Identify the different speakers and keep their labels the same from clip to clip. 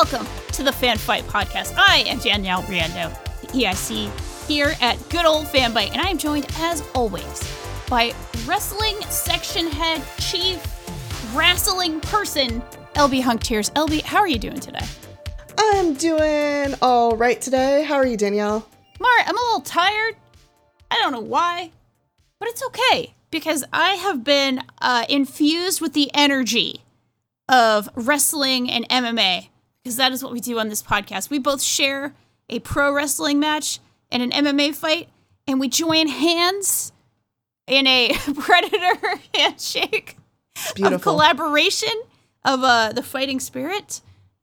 Speaker 1: welcome to the Fan Fight Podcast. I am Danielle Riendeau, the EIC here at good old Fanbyte, and I am joined, as always, by wrestling section head, chief, wrestling person, LB Hunktears. LB, how are you doing today?
Speaker 2: I'm doing all right today. How are you, Danielle?
Speaker 1: Mara, I'm a little tired. I don't know why, but it's okay because I have been uh, infused with the energy of wrestling and MMA because that is what we do on this podcast. We both share a pro wrestling match and an MMA fight, and we join hands in a predator handshake
Speaker 2: Beautiful.
Speaker 1: of collaboration of uh, the fighting spirit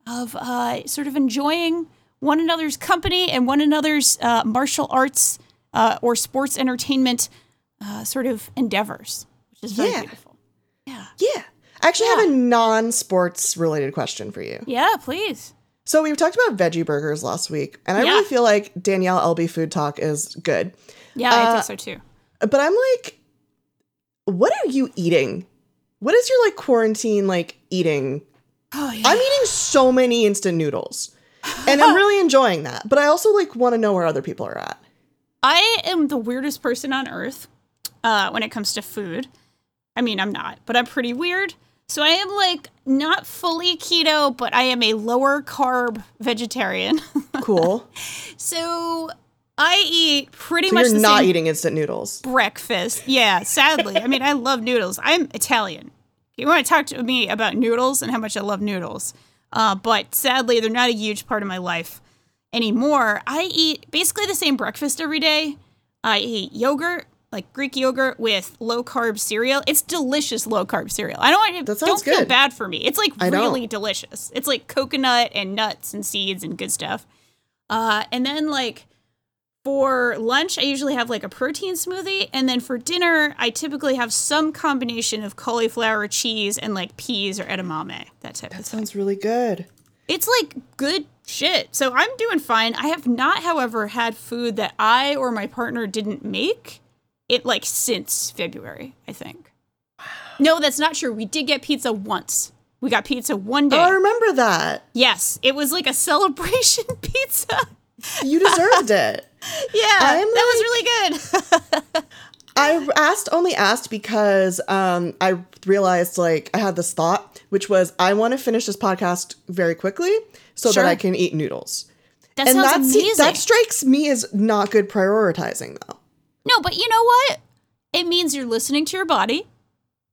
Speaker 1: of uh, sort of enjoying one another's company and one another's uh, martial arts uh, or sports entertainment uh, sort of endeavors, which is very
Speaker 2: Yeah.
Speaker 1: beautiful. Yeah.
Speaker 2: Yeah. I actually
Speaker 1: Yeah.
Speaker 2: have a non sports related question for you.
Speaker 1: Yeah, please.
Speaker 2: So, we talked about veggie burgers last week, and I
Speaker 1: Yeah.
Speaker 2: really feel like Danielle LB Food Talk is good.
Speaker 1: Yeah, I
Speaker 2: Uh,
Speaker 1: think so too.
Speaker 2: But I'm like, what are you eating? What is your like quarantine like eating?
Speaker 1: Oh, yeah.
Speaker 2: I'm eating so many instant noodles. And I'm really enjoying that. But I also like want to know where other people are at.
Speaker 1: I am the weirdest person on earth uh, when it comes to food. I mean, I'm not, but I'm pretty weird. So I am like not fully keto, but I am a lower carb vegetarian.
Speaker 2: Cool.
Speaker 1: so I eat pretty
Speaker 2: So
Speaker 1: much
Speaker 2: you're not eating instant noodles.
Speaker 1: breakfast. Yeah, sadly. I mean, I love noodles. I'm Italian. You want to talk to me about noodles and how much I love noodles. Uh, but sadly, they're not a huge part of my life anymore. I eat basically the same breakfast every day. I eat yogurt, like Greek yogurt with low carb cereal. It's delicious low carb cereal. I don't
Speaker 2: That
Speaker 1: don't
Speaker 2: sounds
Speaker 1: feel
Speaker 2: good.
Speaker 1: bad for me. It's like
Speaker 2: I don't.
Speaker 1: really delicious. It's like coconut and nuts and seeds and good stuff. Uh, and then like for lunch, I usually have like a protein smoothie, and then for dinner, I typically have some combination of cauliflower, cheese, and like peas or edamame. That type of
Speaker 2: That
Speaker 1: thing.
Speaker 2: sounds really good.
Speaker 1: It's like good shit. So I'm doing fine. I have not, however, had food that I or my partner didn't make it like since February. I think. No, that's not true. We did get pizza once. We got pizza one day.
Speaker 2: Oh, I remember that.
Speaker 1: yes, it was like a celebration pizza.
Speaker 2: You deserved it.
Speaker 1: Yeah,
Speaker 2: I'm
Speaker 1: that was really good.
Speaker 2: I asked only asked because um, I realized like I had this thought, which was I want to finish this podcast very quickly so
Speaker 1: Sure.
Speaker 2: that I can eat noodles.
Speaker 1: That
Speaker 2: and
Speaker 1: sounds
Speaker 2: that's
Speaker 1: amazing.
Speaker 2: that strikes me as not good prioritizing though.
Speaker 1: No, but you know what? It means you're listening to your body.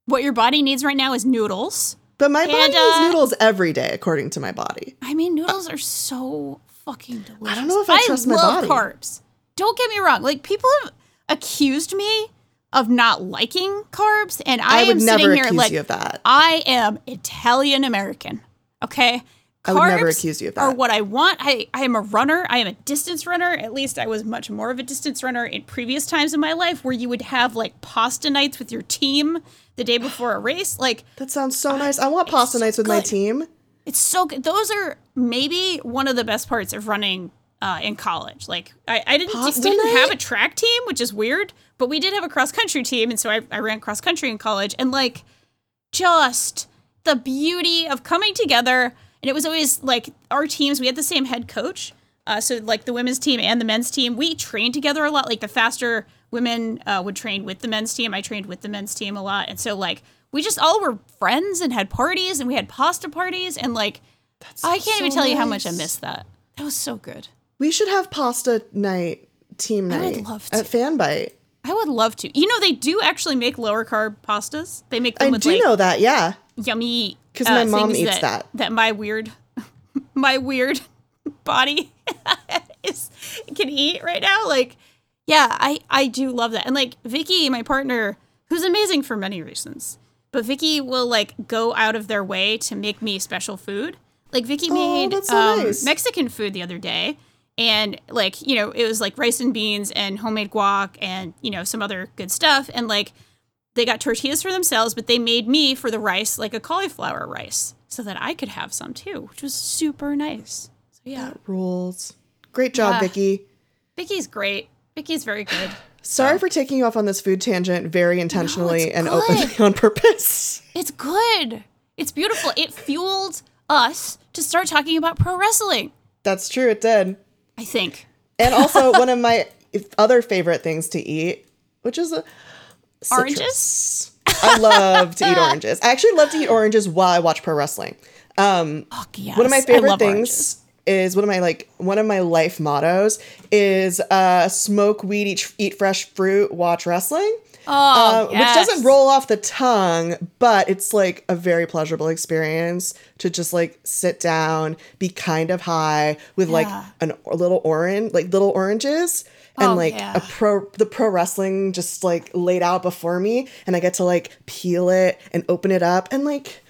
Speaker 1: What your body needs right now is noodles.
Speaker 2: But my body
Speaker 1: And,
Speaker 2: needs
Speaker 1: uh,
Speaker 2: noodles every day, according to my body.
Speaker 1: I mean, noodles are so fucking delicious.
Speaker 2: I don't know if I trust my
Speaker 1: love
Speaker 2: body.
Speaker 1: carbs. Don't get me wrong. Like people have accused me of not liking carbs, and I,
Speaker 2: I,
Speaker 1: am
Speaker 2: would
Speaker 1: sitting
Speaker 2: never
Speaker 1: here like
Speaker 2: you of that.
Speaker 1: I am Italian American. Okay.
Speaker 2: I would never accuse you of
Speaker 1: Are
Speaker 2: that.
Speaker 1: what I want. I, I am a runner. I am a distance runner. At least I was much more of a distance runner in previous times in my life where you would have like pasta nights with your team the day before a race. Like
Speaker 2: That sounds so nice. I want pasta nights with my team.
Speaker 1: it's so good. Those are maybe one of the best parts of running uh, in college. Like I, I didn't we didn't have a track team, which is weird, but we did have a cross country team, and so I, I ran cross country in college, and like just the beauty of coming together. And it was always like our teams. We had the same head coach. Uh, so like the women's team and the men's team, we trained together a lot. Like the faster women uh, would train with the men's team, I trained with the men's team a lot. And so like we just all were friends and had parties, and we had pasta parties, and like I can't even
Speaker 2: so
Speaker 1: tell you how much I
Speaker 2: nice.
Speaker 1: missed that. That was so good.
Speaker 2: We should have pasta night, team night.
Speaker 1: I would love to.
Speaker 2: at Fanbyte.
Speaker 1: I would love to. You know, they do actually make lower carb pastas. They make them
Speaker 2: I
Speaker 1: with
Speaker 2: do
Speaker 1: like
Speaker 2: know that, yeah.
Speaker 1: yummy.
Speaker 2: 'Cause
Speaker 1: uh,
Speaker 2: my mom
Speaker 1: things
Speaker 2: eats that.
Speaker 1: That my weird, my weird body is can eat right now. Like, yeah, I I do love that. And like Vicky, my partner, who's amazing for many reasons, but Vicky will like go out of their way to make me special food. Like Vicky
Speaker 2: Oh,
Speaker 1: made
Speaker 2: that's so
Speaker 1: um,
Speaker 2: nice.
Speaker 1: Mexican food the other day. And like, you know, it was like rice and beans and homemade guac and, you know, some other good stuff. And like they got tortillas for themselves, but they made me for the rice like a cauliflower rice so that I could have some too, which was super nice. So yeah.
Speaker 2: That rules. Great job,
Speaker 1: Yeah.
Speaker 2: Vicky.
Speaker 1: Vicky's great. Vicky's very good.
Speaker 2: Sorry for taking you off on this food tangent very intentionally and
Speaker 1: good.
Speaker 2: openly on purpose.
Speaker 1: It's good. It's beautiful. It fueled us to start talking about pro wrestling.
Speaker 2: That's true. It did.
Speaker 1: I think.
Speaker 2: And also one of my other favorite things to eat, which is a
Speaker 1: Oranges?
Speaker 2: I love to eat oranges. I actually love to eat oranges while I watch pro wrestling. Um,
Speaker 1: Oh, yes.
Speaker 2: one of my favorite things
Speaker 1: oranges.
Speaker 2: is one of my like one of my life mottos is uh, smoke weed, eat, eat fresh fruit, watch wrestling.
Speaker 1: Oh,
Speaker 2: Uh,
Speaker 1: yes.
Speaker 2: Which doesn't roll off the tongue, but it's like a very pleasurable experience to just like sit down, be kind of high with like an, a little orange, like little oranges. And
Speaker 1: Oh,
Speaker 2: like
Speaker 1: yeah.
Speaker 2: a pro, the pro wrestling just like laid out before me, and I get to like peel it and open it up, and like,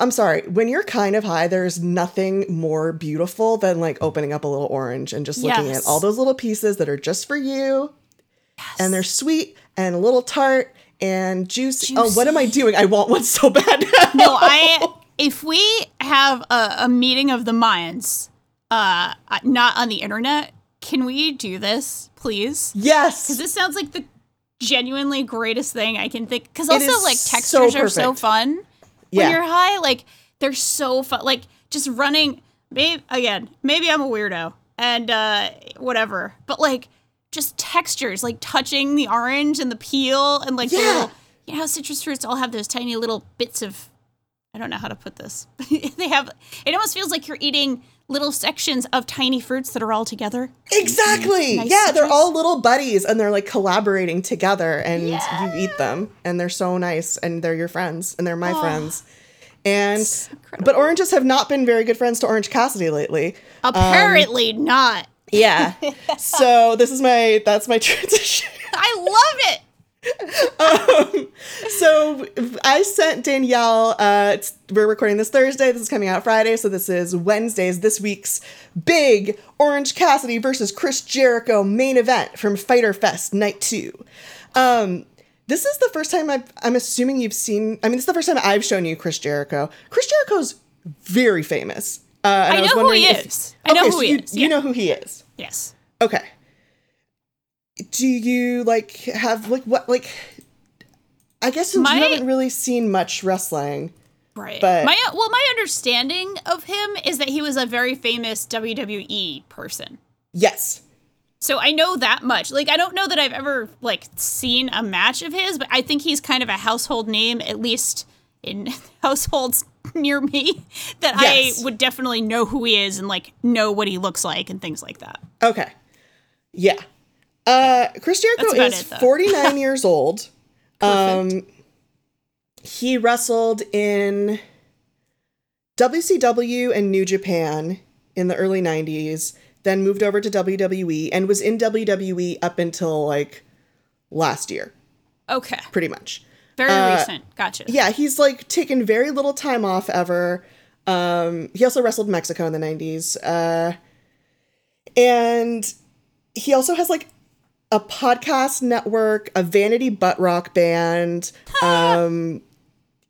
Speaker 2: I'm sorry, when you're kind of high, there's nothing more beautiful than like opening up a little orange and just looking
Speaker 1: Yes.
Speaker 2: at all those little pieces that are just for you, and they're sweet and a little tart and juicy. Oh, what am I doing? I want one so bad now.
Speaker 1: No, I. If we have a, a meeting of the minds, uh, not on the internet, can we do this, please?
Speaker 2: Yes.
Speaker 1: Because This sounds like the genuinely greatest thing I can think. Because also, like
Speaker 2: so
Speaker 1: textures are so fun
Speaker 2: Yeah.
Speaker 1: when you're high. Like they're so fun. Like just running. Maybe again, maybe I'm a weirdo and uh, whatever. But like just textures, like touching the orange and the peel and like the little. You know how citrus fruits all have those tiny little bits of. I don't know how to put this. they have. It almost feels like you're eating little sections of tiny fruits that are all together.
Speaker 2: Exactly.
Speaker 1: Nice
Speaker 2: yeah, they're all little buddies and they're like collaborating together and
Speaker 1: Yes.
Speaker 2: you eat them and they're so nice and they're your friends and they're my friends. And but oranges have not been very good friends to Orange Cassidy lately.
Speaker 1: Um, Apparently not.
Speaker 2: Yeah. so this is my that's my transition.
Speaker 1: I love it.
Speaker 2: So I sent Danielle. Uh, we're recording this Thursday. This is coming out Friday, so this is Wednesday's this week's big Orange Cassidy versus Chris Jericho main event from Fyter Fest Night Two. Um, this is the first time I've, I'm assuming you've seen. I mean, it's the first time I've shown you Chris Jericho. Chris Jericho's very famous. Uh, and
Speaker 1: I
Speaker 2: was
Speaker 1: know who he is. I know who he is.
Speaker 2: You know who he is.
Speaker 1: Yes.
Speaker 2: Okay. Do you like have like what like? I guess
Speaker 1: My-
Speaker 2: you haven't really seen much wrestling.
Speaker 1: Right.
Speaker 2: But-
Speaker 1: my well, my understanding of him is that he was a very famous WWE person.
Speaker 2: Yes.
Speaker 1: So I know that much. Like I don't know that I've ever like seen a match of his, but I think he's kind of a household name, at least in households near me, that
Speaker 2: Yes.
Speaker 1: I would definitely know who he is and like know what he looks like and things like that.
Speaker 2: Okay. Yeah. Uh, Chris Jericho is
Speaker 1: it,
Speaker 2: 49 years old. Um, he wrestled in WCW and New Japan in the early 90s, then moved over to WWE and was in WWE up until like last year,
Speaker 1: Okay.
Speaker 2: pretty much.
Speaker 1: Very
Speaker 2: Uh,
Speaker 1: recent. Gotcha.
Speaker 2: yeah, he's like taken very little time off ever. Um, he also wrestled Mexico in the 90s. Uh, and he also has like a podcast network, a vanity butt rock band. um,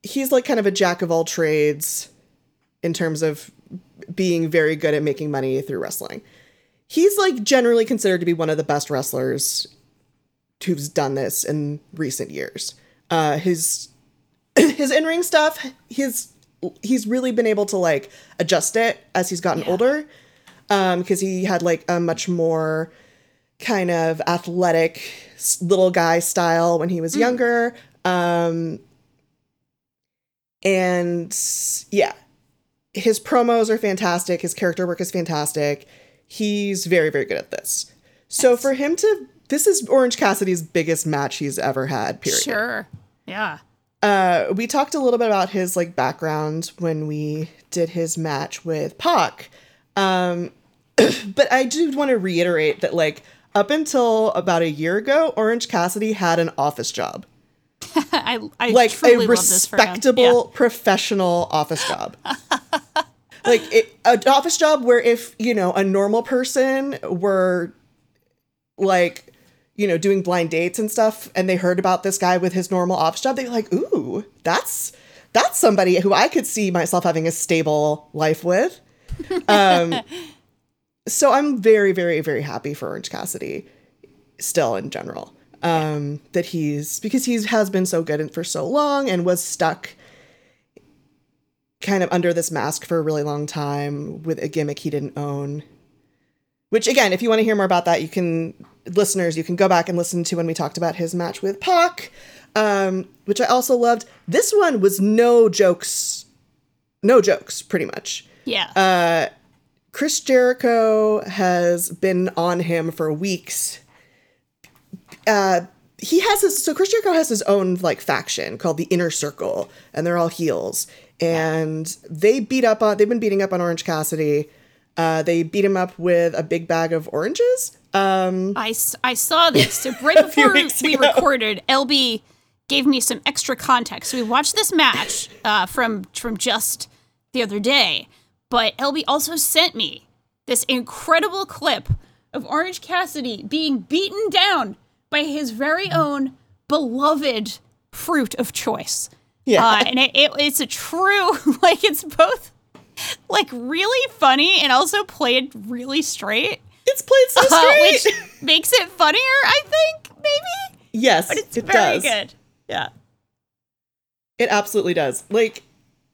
Speaker 2: he's like kind of a jack of all trades in terms of being very good at making money through wrestling. He's like generally considered to be one of the best wrestlers who's done this in recent years. Uh, his his in ring stuff, his he's really been able to like adjust it as he's gotten older, um, because he had like a much more kind of athletic little guy style when he was younger. Um, and yeah, his promos are fantastic. His character work is fantastic. He's very, very good at this. So for him to, this is Orange Cassidy's biggest match he's ever had. Period.
Speaker 1: Sure. Yeah.
Speaker 2: Uh, we talked a little bit about his like background when we did his match with Pac. Um, but I do want to reiterate that like up until about a year ago, Orange Cassidy had an office job,
Speaker 1: I, I
Speaker 2: like
Speaker 1: truly
Speaker 2: a
Speaker 1: love this for him.
Speaker 2: respectable professional office job. like it, an office job where if you know a normal person were like you know doing blind dates and stuff and they heard about this guy with his normal office job they're like ooh that's that's somebody who i could see myself having a stable life with um so i'm very very very happy for orange cassidy still in general um that he's because he has been so good for so long and was stuck kind of under this mask for a really long time with a gimmick he didn't own. Which again, if you want to hear more about that, you can listeners, you can go back and listen to when we talked about his match with Pac, um, which I also loved. This one was no jokes, no jokes, pretty much.
Speaker 1: Yeah.
Speaker 2: Uh, Chris Jericho has been on him for weeks. Uh, he has his so Chris Jericho has his own like faction called the Inner Circle, and they're all heels, and they beat up on they've been beating up on Orange Cassidy. Uh, they beat him up with a big bag of oranges. Um,
Speaker 1: I, I saw this. So right before we
Speaker 2: ago.
Speaker 1: recorded, LB gave me some extra context. So we watched this match uh, from from just the other day, but LB also sent me this incredible clip of Orange Cassidy being beaten down by his very own beloved fruit of choice.
Speaker 2: Yeah.
Speaker 1: uh, and it, it, it's a true like it's both like really funny and also played really straight
Speaker 2: it's played so
Speaker 1: uh,
Speaker 2: straight.
Speaker 1: which makes it funnier, I think, maybe.
Speaker 2: yes,
Speaker 1: But it's
Speaker 2: it
Speaker 1: very
Speaker 2: does.
Speaker 1: good. Yeah.
Speaker 2: It absolutely does. Like,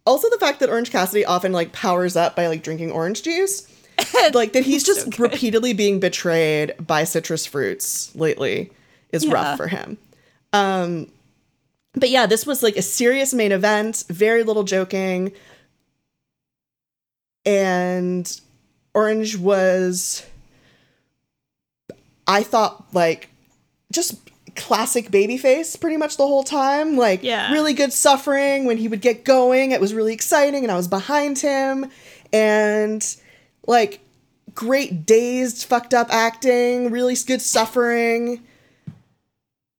Speaker 2: also the fact that Orange Cassidy often like powers up by like drinking orange juice. like that he's just
Speaker 1: good.
Speaker 2: repeatedly being betrayed by citrus fruits lately is
Speaker 1: Yeah.
Speaker 2: rough for him. Um but yeah, this was like a serious main event, very little joking. And Orange was I thought like just classic babyface pretty much the whole time. Like
Speaker 1: Yeah.
Speaker 2: really good suffering when he would get going. It was really exciting and I was behind him. And like great dazed, fucked up acting, really good suffering.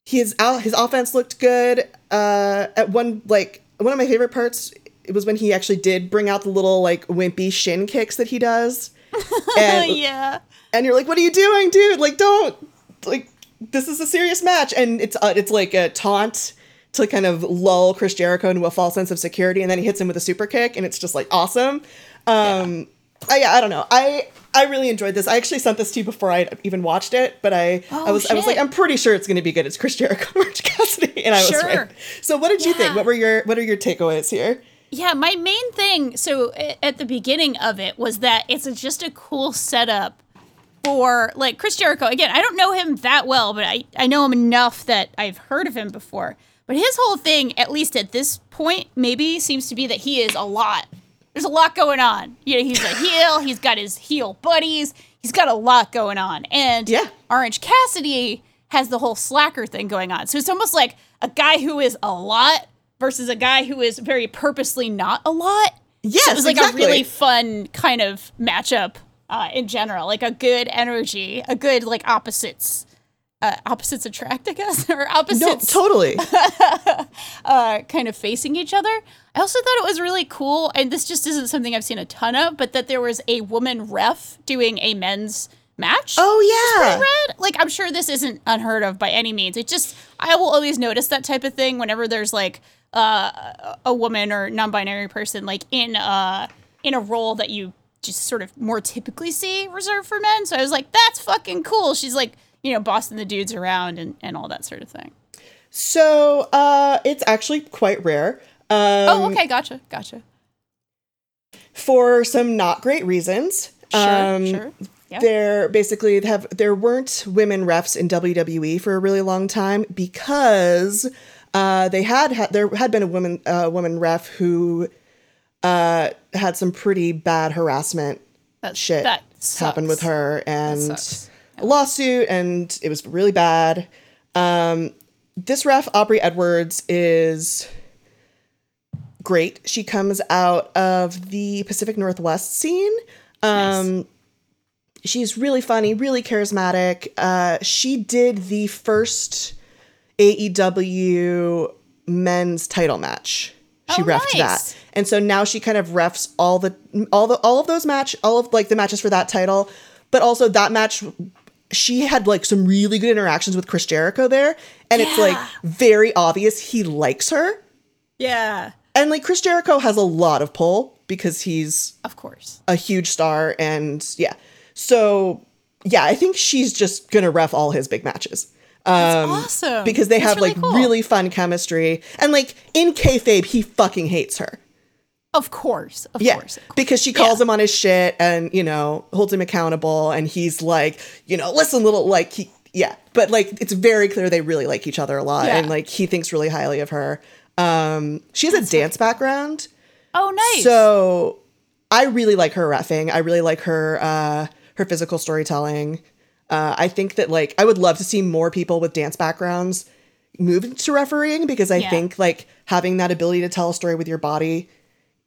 Speaker 2: His out his offense looked good. Uh at one like one of my favorite parts it was when he actually did bring out the little like wimpy shin kicks that he does. And
Speaker 1: yeah.
Speaker 2: and you're like, "What are you doing, dude? Like, don't like this is a serious match." And it's uh, it's like a taunt to kind of lull Chris Jericho into a false sense of security, and then he hits him with a super kick, and it's just like awesome. Um, I, yeah, I don't know. I I really enjoyed this. I actually sent this to you before I even watched it, but I I
Speaker 1: Oh,
Speaker 2: was I was like. I'm pretty sure it's going to be good. It's Chris Jericho, Orange Cassidy, and I was
Speaker 1: Sure.
Speaker 2: right. So, what did you think? What were your what are your takeaways here?
Speaker 1: Yeah, my main thing, so at the beginning of it, was that it's a, just a cool setup for, like, Chris Jericho. Again, I don't know him that well, but I, I know him enough that I've heard of him before. But his whole thing, at least at this point, maybe seems to be that he is a lot. There's a lot going on. You know, he's a heel, he's got his heel buddies, he's got a lot going on. And
Speaker 2: Yeah.
Speaker 1: Orange Cassidy has the whole slacker thing going on. So it's almost like a guy who is a lot versus a guy who is very purposely not a lot.
Speaker 2: Yes,
Speaker 1: so it was like
Speaker 2: exactly.
Speaker 1: a really fun kind of matchup uh, in general, like a good energy, a good like opposites, uh, opposites attract, I guess, or opposites.
Speaker 2: No, totally.
Speaker 1: uh, kind of facing each other. I also thought it was really cool, and this just isn't something I've seen a ton of, but that there was a woman ref doing a men's match.
Speaker 2: Oh yeah.
Speaker 1: Red. Like I'm sure this isn't unheard of by any means. It just I will always notice that type of thing whenever there's like uh, a woman or non-binary person like in uh in a role that you just sort of more typically see reserved for men. So I was like, that's fucking cool. She's like, you know, bossing the dudes around and, and all that sort of thing.
Speaker 2: So, uh, it's actually quite rare. Um,
Speaker 1: oh, okay, gotcha, gotcha.
Speaker 2: for some not great reasons.
Speaker 1: Sure,
Speaker 2: um,
Speaker 1: sure. Yeah.
Speaker 2: There basically have there weren't women refs in WWE for a really long time because uh, they had, had there had been a woman uh, woman ref who uh, had some pretty bad harassment
Speaker 1: That,
Speaker 2: shit
Speaker 1: that
Speaker 2: happened with her and
Speaker 1: sucks.
Speaker 2: a lawsuit and it was really bad. Um, this ref Aubrey Edwards is great. She comes out of the Pacific Northwest scene. Um, She's really funny, really charismatic. Uh, she did the first AEW men's title match. She
Speaker 1: Oh,
Speaker 2: refed
Speaker 1: nice.
Speaker 2: that, and so now she kind of refs all the all the all of those match, all of like the matches for that title, but also that match. She had like some really good interactions with Chris Jericho there, and it's like very obvious he likes her.
Speaker 1: Yeah,
Speaker 2: And like Chris Jericho has a lot of pull because he's
Speaker 1: of course.
Speaker 2: a huge star and yeah. So yeah, I think she's just gonna ref all his big matches. Um
Speaker 1: awesome.
Speaker 2: because they
Speaker 1: That's
Speaker 2: have
Speaker 1: really
Speaker 2: like
Speaker 1: cool.
Speaker 2: really fun chemistry. And like in kayfabe, he fucking hates her.
Speaker 1: Of course, of
Speaker 2: Yeah,
Speaker 1: course. of course.
Speaker 2: because she calls
Speaker 1: Yeah.
Speaker 2: him on his shit and you know holds him accountable, and he's like, you know, listen, little like he, yeah, but like it's very clear they really like each other a lot,
Speaker 1: Yeah.
Speaker 2: and like he thinks really highly of her. Um, she has a dance background,
Speaker 1: Oh, nice.
Speaker 2: so I really like her refing. I really like her uh, her physical storytelling. Uh, I think that like I would love to see more people with dance backgrounds move into refereeing because I
Speaker 1: Yeah.
Speaker 2: think like having that ability to tell a story with your body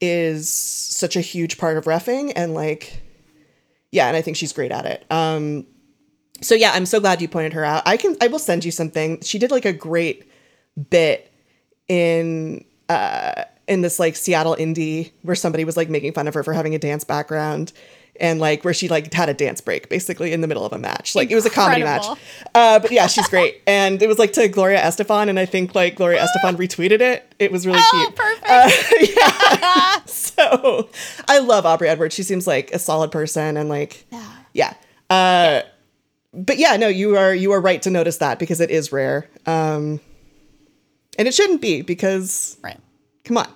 Speaker 2: is such a huge part of refing and like yeah, and I think she's great at it. Um so yeah, I'm so glad you pointed her out. I can I will send you something. She did like a great bit in uh in this like Seattle indie where somebody was like making fun of her for having a dance background and like where she like had a dance break basically in the middle of a match. Like it was a comedy match. Uh but yeah, she's great. And it was like to Gloria Estefan and I think like Gloria Estefan retweeted it. It was really
Speaker 1: Oh,
Speaker 2: cute.
Speaker 1: perfect.
Speaker 2: Uh, yeah. so I love Aubrey Edwards. She seems like a solid person and like yeah. Uh but yeah, no, you are you are right to notice that because it is rare. Um and it shouldn't be because
Speaker 1: right.
Speaker 2: come on.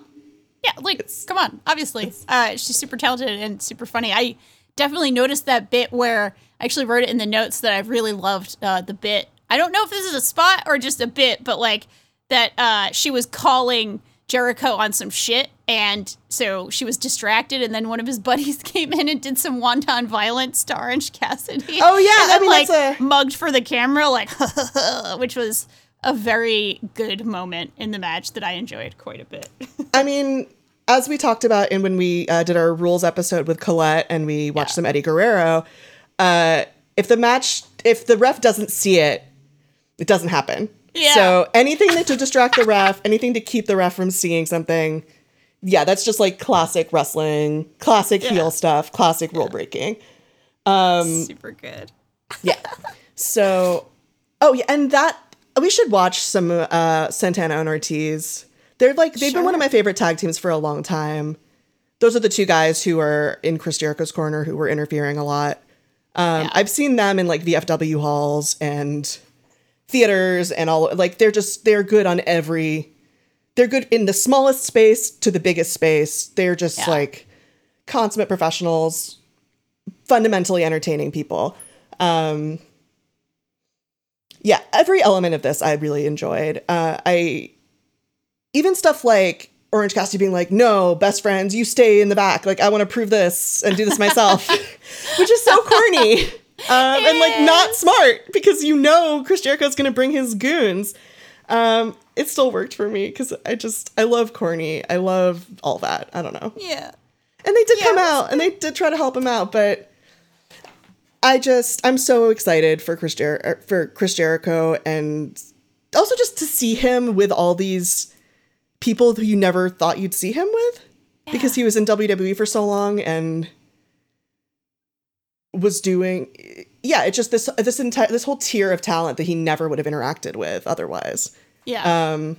Speaker 1: Yeah, like come on. Obviously, uh, she's super talented and super funny. I definitely noticed that bit where I actually wrote it in the notes that I really loved uh, the bit. I don't know if this is a spot or just a bit, but like that uh, she was calling Jericho on some shit, and so she was distracted, and then one of his buddies came in and did some wanton violence to Orange Cassidy.
Speaker 2: Oh, yeah,
Speaker 1: and then,
Speaker 2: I mean,
Speaker 1: like
Speaker 2: that's a-
Speaker 1: mugged for the camera, like which was a very good moment in the match that I enjoyed quite a bit.
Speaker 2: I mean, as we talked about in when we uh, did our rules episode with Colette and we watched
Speaker 1: Yeah.
Speaker 2: some Eddie Guerrero, uh, if the match, if the ref doesn't see it, it doesn't happen.
Speaker 1: Yeah.
Speaker 2: So anything that to distract the ref, anything to keep the ref from seeing something, yeah, that's just like classic wrestling, classic
Speaker 1: Yeah.
Speaker 2: heel stuff, classic rule breaking.
Speaker 1: super good.
Speaker 2: Yeah. So, oh yeah, and that we should watch some uh Santana and Ortiz. They're like they've been one of my favorite tag teams for a long time. Those are the two guys who are in Chris Jericho's corner who were interfering a lot. Um,
Speaker 1: Yeah.
Speaker 2: I've seen them in like VFW halls and theaters and all like they're just they're good on every they're good in the smallest space to the biggest space. They're just
Speaker 1: Yeah.
Speaker 2: like consummate professionals, fundamentally entertaining people. Um yeah, every element of this I really enjoyed. Uh I even stuff like Orange Cassidy being like, "No, best friends, you stay in the back. Like I want to prove this and do this myself," which is so corny um, and like not smart because you know Chris Jericho's gonna bring his goons. Um, it still worked for me because I just I love corny. I love all that. I don't know.
Speaker 1: Yeah.
Speaker 2: And they did
Speaker 1: Yeah,
Speaker 2: come out and they did try to help him out, but I just I'm so excited for Chris Jer- er, for Chris Jericho and also just to see him with all these people who you never thought you'd see him with because he was in WWE for so long and was doing yeah, it's just this this entire this whole tier of talent that he never would have interacted with otherwise.
Speaker 1: Yeah.
Speaker 2: Um,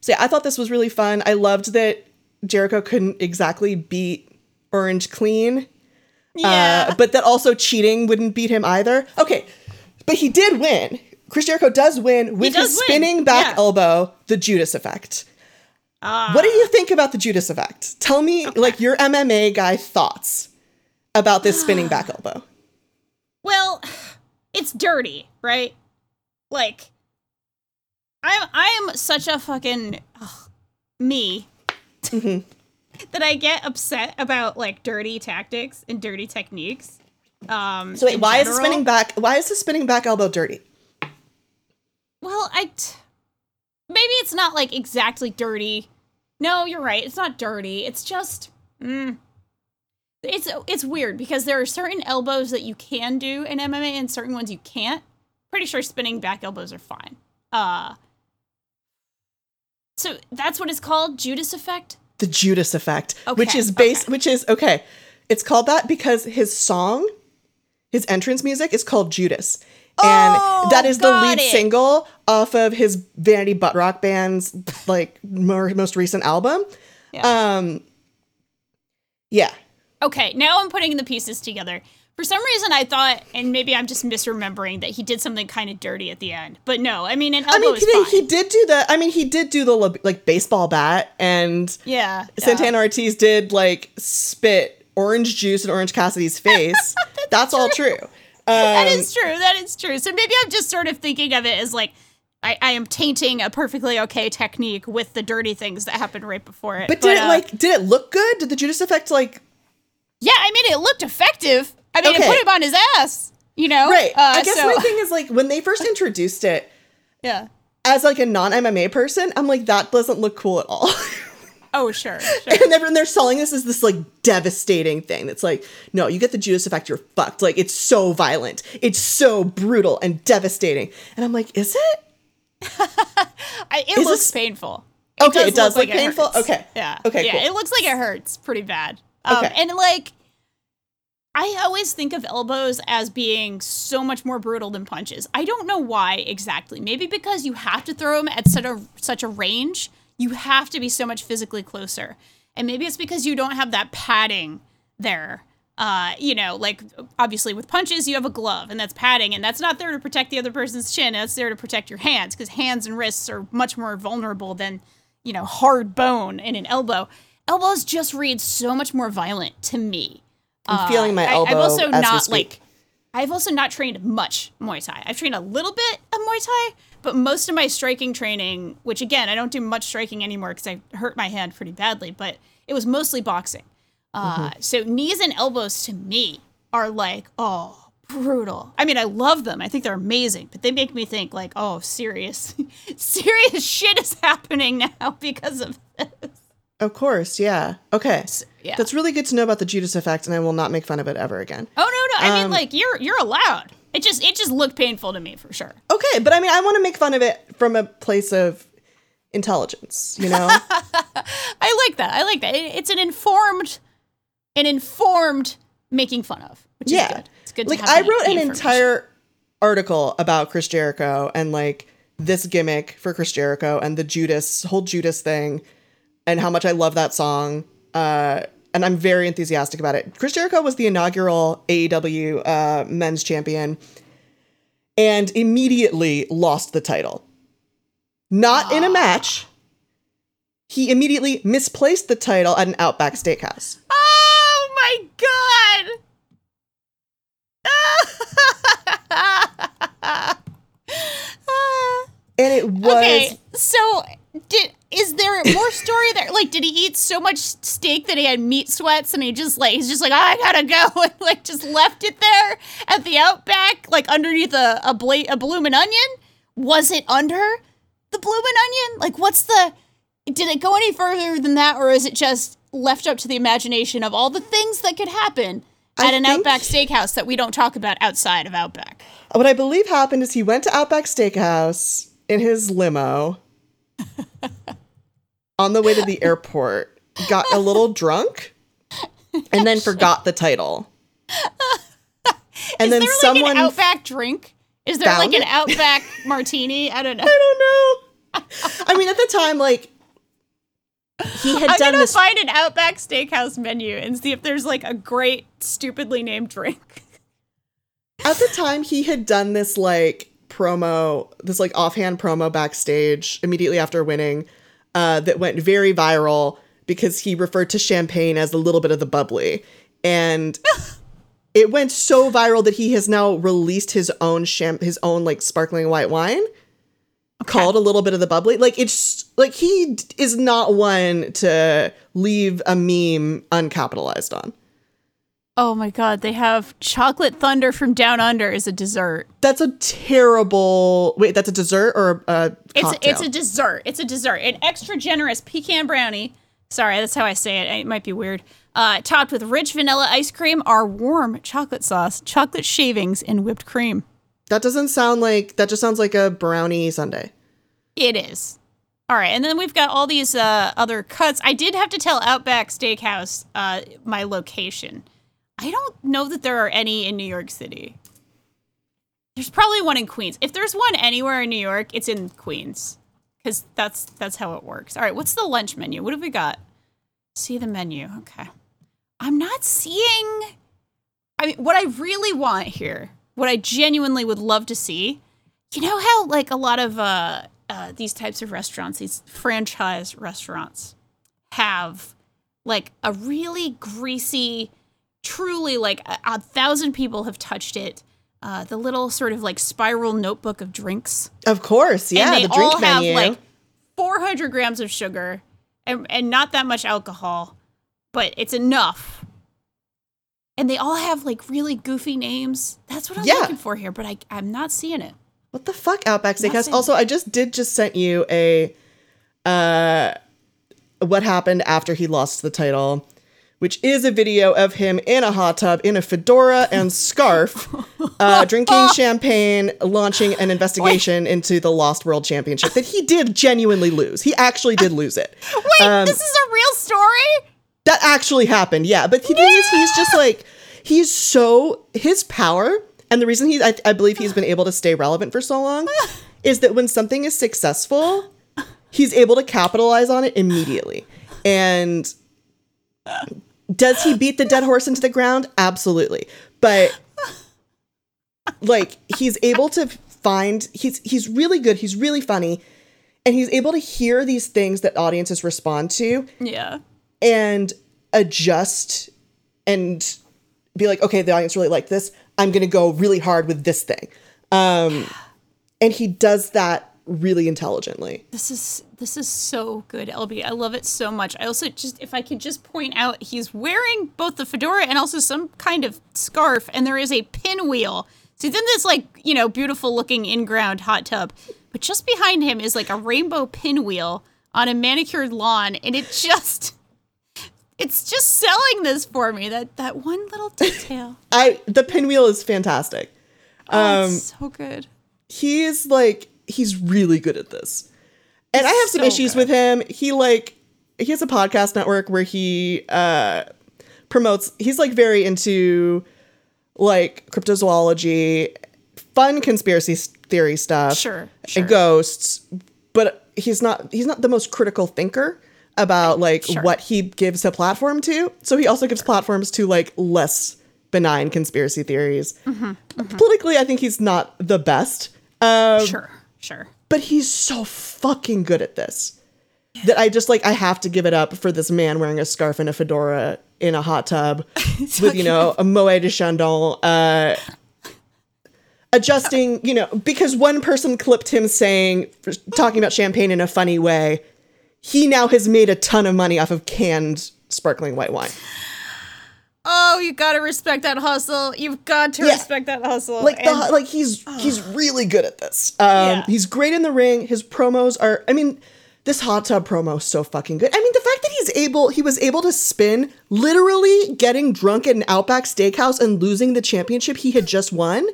Speaker 2: so yeah, I thought this was really fun. I loved that Jericho couldn't exactly beat Orange clean,
Speaker 1: yeah.
Speaker 2: uh, but that also cheating wouldn't beat him either. Okay, but he did win. Chris Jericho does win with
Speaker 1: does
Speaker 2: his
Speaker 1: win,
Speaker 2: spinning back
Speaker 1: yeah.
Speaker 2: elbow, the Judas effect.
Speaker 1: Ah.
Speaker 2: What do you think about the Judas effect? Tell me, like your MMA guy thoughts about this spinning back elbow.
Speaker 1: well, it's dirty, right? Like, I'm I am such a fucking ugh, me
Speaker 2: Mm-hmm.
Speaker 1: that I get upset about like dirty tactics and dirty techniques. Um,
Speaker 2: So wait, why is the spinning back? Why is the spinning back elbow dirty?
Speaker 1: Well, I t- maybe it's not like exactly dirty. No, you're right. It's not dirty. It's just mm, it's it's weird because there are certain elbows that you can do in MMA and certain ones you can't. Pretty sure spinning back elbows are fine. Uh So that's what it's called, Judas effect.
Speaker 2: the Judas effect, which is based,
Speaker 1: okay.
Speaker 2: which is okay. It's called that because his song, his entrance music is called Judas. And
Speaker 1: Oh,
Speaker 2: that is the lead
Speaker 1: it.
Speaker 2: single off of his Vanity Butt Rock Band's like more, most recent album.
Speaker 1: Yeah.
Speaker 2: Um, yeah,
Speaker 1: Okay, now I'm putting the pieces together. For some reason, I thought, and maybe I'm just misremembering that he did something kind of dirty at the end. But no, I mean, an elbow
Speaker 2: I mean, he he did do the. I mean, he did do the like baseball bat, and
Speaker 1: yeah, yeah.
Speaker 2: Santana Ortiz did like spit orange juice in Orange Cassidy's face. That's, all true.
Speaker 1: That
Speaker 2: Um,
Speaker 1: is true. That is true. So maybe I'm just sort of thinking of it as like I, I am tainting a perfectly okay technique with the dirty things that happened right before it.
Speaker 2: But did it
Speaker 1: uh,
Speaker 2: like? Did it look good? Did the Judas effect like?
Speaker 1: Yeah, I mean, it looked effective. I mean,
Speaker 2: Okay.
Speaker 1: it put him on his ass. You know,
Speaker 2: Right.
Speaker 1: Uh,
Speaker 2: I guess
Speaker 1: so-
Speaker 2: my thing is like when they first introduced it
Speaker 1: yeah.
Speaker 2: as like a non MMA person, I'm like that doesn't look cool at all.
Speaker 1: Oh, sure, sure.
Speaker 2: and they're, and they're selling this as this like devastating thing that's like no you get the judas effect you're fucked like it's so violent it's so brutal and devastating and i'm like is it
Speaker 1: I, it
Speaker 2: Is
Speaker 1: looks
Speaker 2: this-
Speaker 1: painful.
Speaker 2: Okay, it does look
Speaker 1: it
Speaker 2: painful? Okay.
Speaker 1: Yeah.
Speaker 2: Okay,
Speaker 1: Yeah,
Speaker 2: cool.
Speaker 1: it looks like it hurts pretty bad. Um,
Speaker 2: Okay.
Speaker 1: And like, I always think of elbows as being so much more brutal than punches. I don't know why exactly. Maybe because you have to throw them at such a such a range. You have to be so much physically closer, and maybe it's because you don't have that padding there. Uh, you know, like obviously with punches, you have a glove and that's padding, and that's not there to protect the other person's chin. That's there to protect your hands because hands and wrists are much more vulnerable than you know hard bone in an elbow. Elbows just read so much more violent to me.
Speaker 2: i'm feeling my
Speaker 1: Uh, I-
Speaker 2: elbow
Speaker 1: I've also
Speaker 2: as we
Speaker 1: not
Speaker 2: speak.
Speaker 1: like. I've also not trained much Muay Thai. I've trained a little bit of Muay Thai, but most of my striking training, which again I don't do much striking anymore because I hurt my hand pretty badly, but it was mostly boxing. Uh,
Speaker 2: Mm-hmm.
Speaker 1: So knees and elbows to me are like oh brutal. I mean I love them. I think they're amazing, but they make me think like oh serious, serious shit is happening now because of this.
Speaker 2: of course yeah okay
Speaker 1: yeah.
Speaker 2: that's really good to know about the judas effect and i will not make fun of it ever again
Speaker 1: Oh no, no. I mean
Speaker 2: Um,
Speaker 1: like you're you're allowed. It just it just looked painful to me for sure.
Speaker 2: okay but i mean i want to make fun of it from a place of intelligence you know
Speaker 1: I like that. I like that. It- it's an informed, an informed making fun of, which
Speaker 2: yeah
Speaker 1: is good. It's good.
Speaker 2: like
Speaker 1: to have
Speaker 2: i wrote an entire article about chris jericho and like this gimmick for chris jericho and the judas whole judas thing and how much i love that song uh and i'm very enthusiastic about it. Chris jericho was the inaugural aew uh, men's champion and immediately lost the title. Not in a match. He immediately misplaced the title at an outback steakhouse.
Speaker 1: Oh my god!
Speaker 2: and it was
Speaker 1: okay, so did is there more story there? Like, did he eat so much steak that he had meat sweats, and he just like he's just like, oh, I gotta go, and like just left it there at the outback, like underneath a a, bla- a bloomin' onion? Was it under the bloomin' onion? Like, what's the? Did it go any further than that, or is it just left up to the imagination of all the things that could happen
Speaker 2: I
Speaker 1: at an
Speaker 2: think-
Speaker 1: Outback Steakhouse that we don't talk about outside of Outback?
Speaker 2: What I believe happened is he went to Outback Steakhouse in his limo on the way to the airport, got a little drunk, and then forgot the title. And then
Speaker 1: like
Speaker 2: someone
Speaker 1: an Outback drink? Is there like an
Speaker 2: it?
Speaker 1: Outback martini? I don't know.
Speaker 2: I don't know. I mean, at the time, like he had
Speaker 1: I'm
Speaker 2: done
Speaker 1: gonna
Speaker 2: this.
Speaker 1: find an Outback Steakhouse menu and see if there's like a great, stupidly named drink.
Speaker 2: at the time, he had done this like promo, this like offhand promo backstage immediately after winning, uh, that went very viral because he referred to champagne as a little bit of the bubbly, and it went so viral that he has now released his own champ, his own like sparkling white wine. Called a little bit of the bubbly. Like it's like he d- is not one to leave a meme uncapitalized on.
Speaker 1: Oh my god, they have chocolate thunder from down under is a dessert.
Speaker 2: That's a terrible. Wait, that's a dessert or a
Speaker 1: It's
Speaker 2: cocktail?
Speaker 1: it's a dessert. It's a dessert. An extra generous pecan brownie. Sorry, that's how I say it. It might be weird. Uh, topped with rich vanilla ice cream, our warm chocolate sauce, chocolate shavings, and whipped cream.
Speaker 2: that doesn't sound like. That just sounds like a brownie sundae.
Speaker 1: It is. All right, and then we've got all these uh, other cuts. I did have to tell Outback Steakhouse uh, my location. I don't know that there are any in New York City. There's probably one in Queens. If there's one anywhere in New York, it's in Queens, because that's that's how it works. All right, what's the lunch menu? What have we got? See the menu. Okay, I'm not seeing. I mean, what I really want here, what I genuinely would love to see, you know how like a lot of uh, uh, these types of restaurants, these franchise restaurants, have like a really greasy, truly like a, a thousand people have touched it. Uh, the little sort of like spiral notebook of drinks.
Speaker 2: Of course, yeah.
Speaker 1: and they
Speaker 2: the drink
Speaker 1: all
Speaker 2: menu.
Speaker 1: have like 400 grams of sugar and, and not that much alcohol, but it's enough. And they all have like really goofy names. That's what I'm
Speaker 2: Yeah.
Speaker 1: looking for here, but I, I'm not seeing it.
Speaker 2: What the fuck, Outback Steakhouse? Also, I just did just sent you a uh what happened after he lost the title, which is a video of him in a hot tub in a fedora and scarf, uh, drinking champagne, launching an investigation into the Lost World Championship that he did genuinely lose. He actually did lose it.
Speaker 1: Wait,
Speaker 2: Um,
Speaker 1: this is a real story?
Speaker 2: That actually happened, yeah. But the thing is, he's just like he's so his power, and the reason he I, I believe he's been able to stay relevant for so long is that when something is successful, he's able to capitalize on it immediately. And does he beat the dead horse into the ground? Absolutely. But like he's able to find he's he's really good, he's really funny, and he's able to hear these things that audiences respond to
Speaker 1: Yeah.
Speaker 2: and adjust and be like, okay, the audience really liked this. I'm gonna go really hard with this thing. Um, and he does that really intelligently.
Speaker 1: This is this is so good, LB. I love it so much. I also just if I could just point out he's wearing both the fedora and also some kind of scarf and there is a pinwheel. So then this like, you know, beautiful looking in-ground hot tub. But just behind him is like a rainbow pinwheel on a manicured lawn and it just it's just selling this for me. That that one little detail.
Speaker 2: I the pinwheel is fantastic.
Speaker 1: Oh,
Speaker 2: Um,
Speaker 1: so good.
Speaker 2: He's like he's really good at this. And I have some
Speaker 1: So
Speaker 2: issues
Speaker 1: good.
Speaker 2: with him. He like he has a podcast network where he uh promotes he's like very into like cryptozoology, fun conspiracy theory stuff.
Speaker 1: Sure, sure.
Speaker 2: and ghosts, but he's not he's not the most critical thinker about like
Speaker 1: Sure.
Speaker 2: what he gives a platform to. So he also gives platforms to like less benign conspiracy theories.
Speaker 1: Mm-hmm,
Speaker 2: Politically, I think he's not the best, um,
Speaker 1: Sure, sure.
Speaker 2: but he's so fucking good at this that I just like I have to give it up for this man wearing a scarf and a fedora in a hot tub with you know a Moet de Chandon. Uh, adjusting, you know, because one person clipped him saying, talking about champagne in a funny way. He now has made a ton of money off of canned sparkling white wine.
Speaker 1: Oh, you gotta respect that hustle. You've got to
Speaker 2: Yeah.
Speaker 1: respect that hustle.
Speaker 2: Like the like he's he's really good at this. Um,
Speaker 1: Yeah.
Speaker 2: he's great in the ring. His promos are. I mean, this hot tub promo is so fucking good. I mean, the fact that he's able, he was able to spin, literally getting drunk at an Outback Steakhouse and losing the championship he had just won.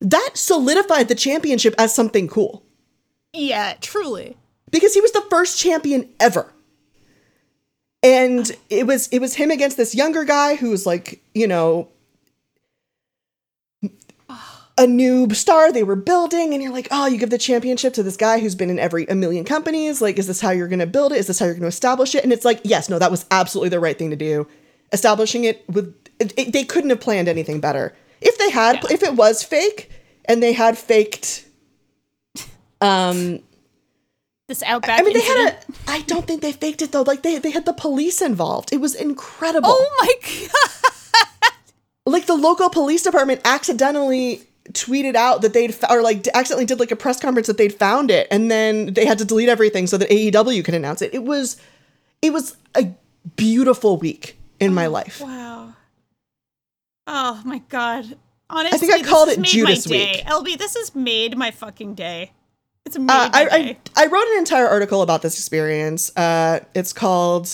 Speaker 2: That solidified the championship as something cool
Speaker 1: yeah, truly.
Speaker 2: because he was the first champion ever. And it was it was him against this younger guy who was like, you know, a noob star they were building and you're like, "Oh, you give the championship to this guy who's been in every a million companies. Like, is this how you're going to build it? Is this how you're going to establish it?" And it's like, "Yes, no, that was absolutely the right thing to do. Establishing it with it, it- they couldn't have planned anything better. If they had
Speaker 1: Yeah.
Speaker 2: if it was fake and they had faked um
Speaker 1: This outback.
Speaker 2: I mean, they
Speaker 1: incident.
Speaker 2: had a. I don't think they faked it though. Like they they had the police involved. It was incredible.
Speaker 1: Oh my god!
Speaker 2: Like the local police department accidentally tweeted out that they'd or like accidentally did like a press conference that they'd found it, and then they had to delete everything so that AEW could announce it. It was, it was a beautiful week in my oh, life.
Speaker 1: Wow. Oh my god. Honestly, I
Speaker 2: think I called it
Speaker 1: made
Speaker 2: Judas
Speaker 1: my day.
Speaker 2: week.
Speaker 1: LB, this has made my fucking day. It's made
Speaker 2: Uh, I. I I wrote an entire article about this experience. Uh, it's called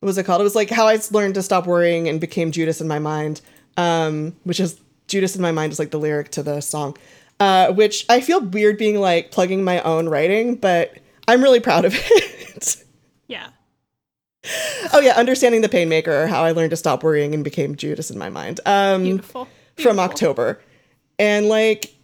Speaker 2: what was it called? It was like how I learned to stop worrying and became Judas in my mind. Um, which is Judas in my mind is like the lyric to the song. Uh, which I feel weird being like plugging my own writing, but I'm really proud of it.
Speaker 1: yeah.
Speaker 2: oh yeah, understanding the pain maker, how I learned to stop worrying and became Judas in my mind. Um,
Speaker 1: Beautiful.
Speaker 2: from October. And like,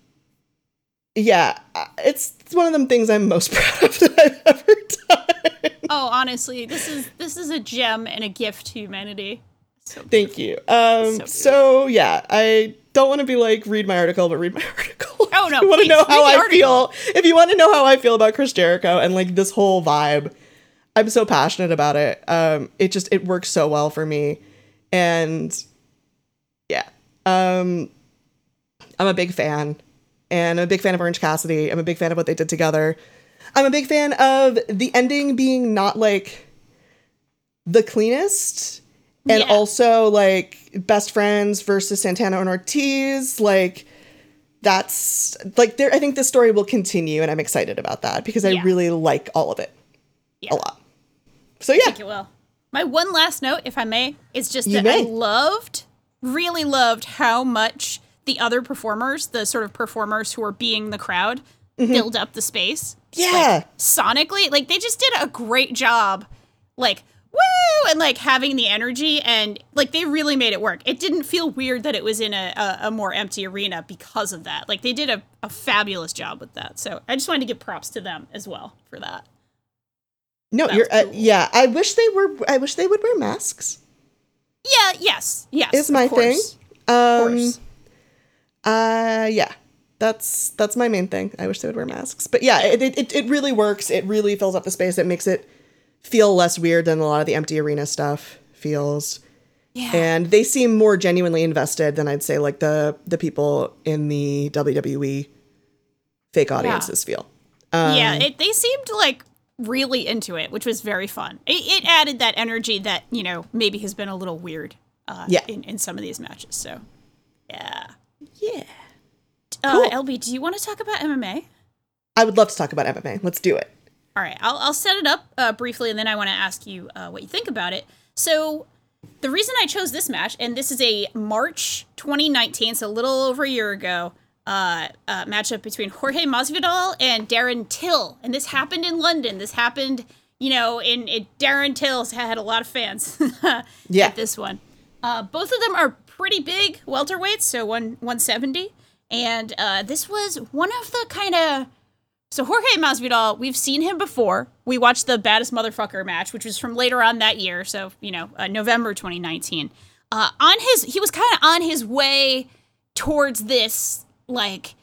Speaker 2: yeah, it's, it's one of them things I'm most proud of that I've ever done.
Speaker 1: Oh, honestly, this is this is a gem and a gift to humanity.
Speaker 2: Thank you. Um,
Speaker 1: So
Speaker 2: so, yeah, I don't want to be like read my article, but read my article.
Speaker 1: Oh, no,
Speaker 2: If you want to know how I
Speaker 1: article.
Speaker 2: feel. If you want to know how I feel about Chris Jericho and like this whole vibe, I'm so passionate about it. Um, it just it works so well for me, and yeah, um, I'm a big fan, and I'm a big fan of Orange Cassidy. I'm a big fan of what they did together. I'm a big fan of the ending being not like the cleanest, and
Speaker 1: Yeah.
Speaker 2: also like best friends versus Santana and Ortiz. Like that's like there. I think this story will continue, and I'm excited about that because I
Speaker 1: Yeah.
Speaker 2: really like all of it
Speaker 1: Yeah.
Speaker 2: a lot. So yeah, I
Speaker 1: think it will. My one last note, if I may, is just
Speaker 2: You
Speaker 1: that I loved, really loved how much the other performers, the sort of performers who are being the crowd, build up the space.
Speaker 2: yeah.
Speaker 1: Sonically, like they just did a great job, like woo, and like having the energy, and like they really made it work. It didn't feel weird that it was in a, a, a more empty arena because of that. Like they did a, a fabulous job with that. So I just wanted to give props to them as well for that.
Speaker 2: No, you're uh,
Speaker 1: cool.
Speaker 2: yeah. I wish they were. I wish they would wear masks.
Speaker 1: Yeah. Yes. Yes.
Speaker 2: Is my thing. Um,
Speaker 1: Of course.
Speaker 2: Uh, yeah. That's that's my main thing. I wish they would wear masks. But yeah, it, it it really works. It really fills up the space. It makes it feel less weird than a lot of the empty arena stuff feels.
Speaker 1: Yeah.
Speaker 2: And they seem more genuinely invested than I'd say like the the people in the WWE fake audiences feel. Um,
Speaker 1: yeah, it, they seemed like really into it, which was very fun. It, it added that energy that you know maybe has been a little weird. Uh,
Speaker 2: Yeah.
Speaker 1: In, in some of these matches, so yeah.
Speaker 2: Yeah.
Speaker 1: Uh, LB, do you want to talk about MMA?
Speaker 2: I would love to talk about MMA. Let's do it.
Speaker 1: All right, I'll, I'll set it up uh, briefly, and then I want to ask you uh, what you think about it. So, the reason I chose this match, and this is a March 2019, so a little over a year ago, uh, uh, matchup between Jorge Masvidal and Darren Till, and this happened in London. This happened, you know, in, in Darren Till's had a lot of fans.
Speaker 2: Yeah.
Speaker 1: At this one, uh, both of them are pretty big welterweights, so one 170, and uh, this was one of the kind of so Jorge Masvidal, we've seen him before. We watched the baddest motherfucker match, which was from later on that year. So you know, uh, November 2019. Uh, on his, he was kind of on his way towards this like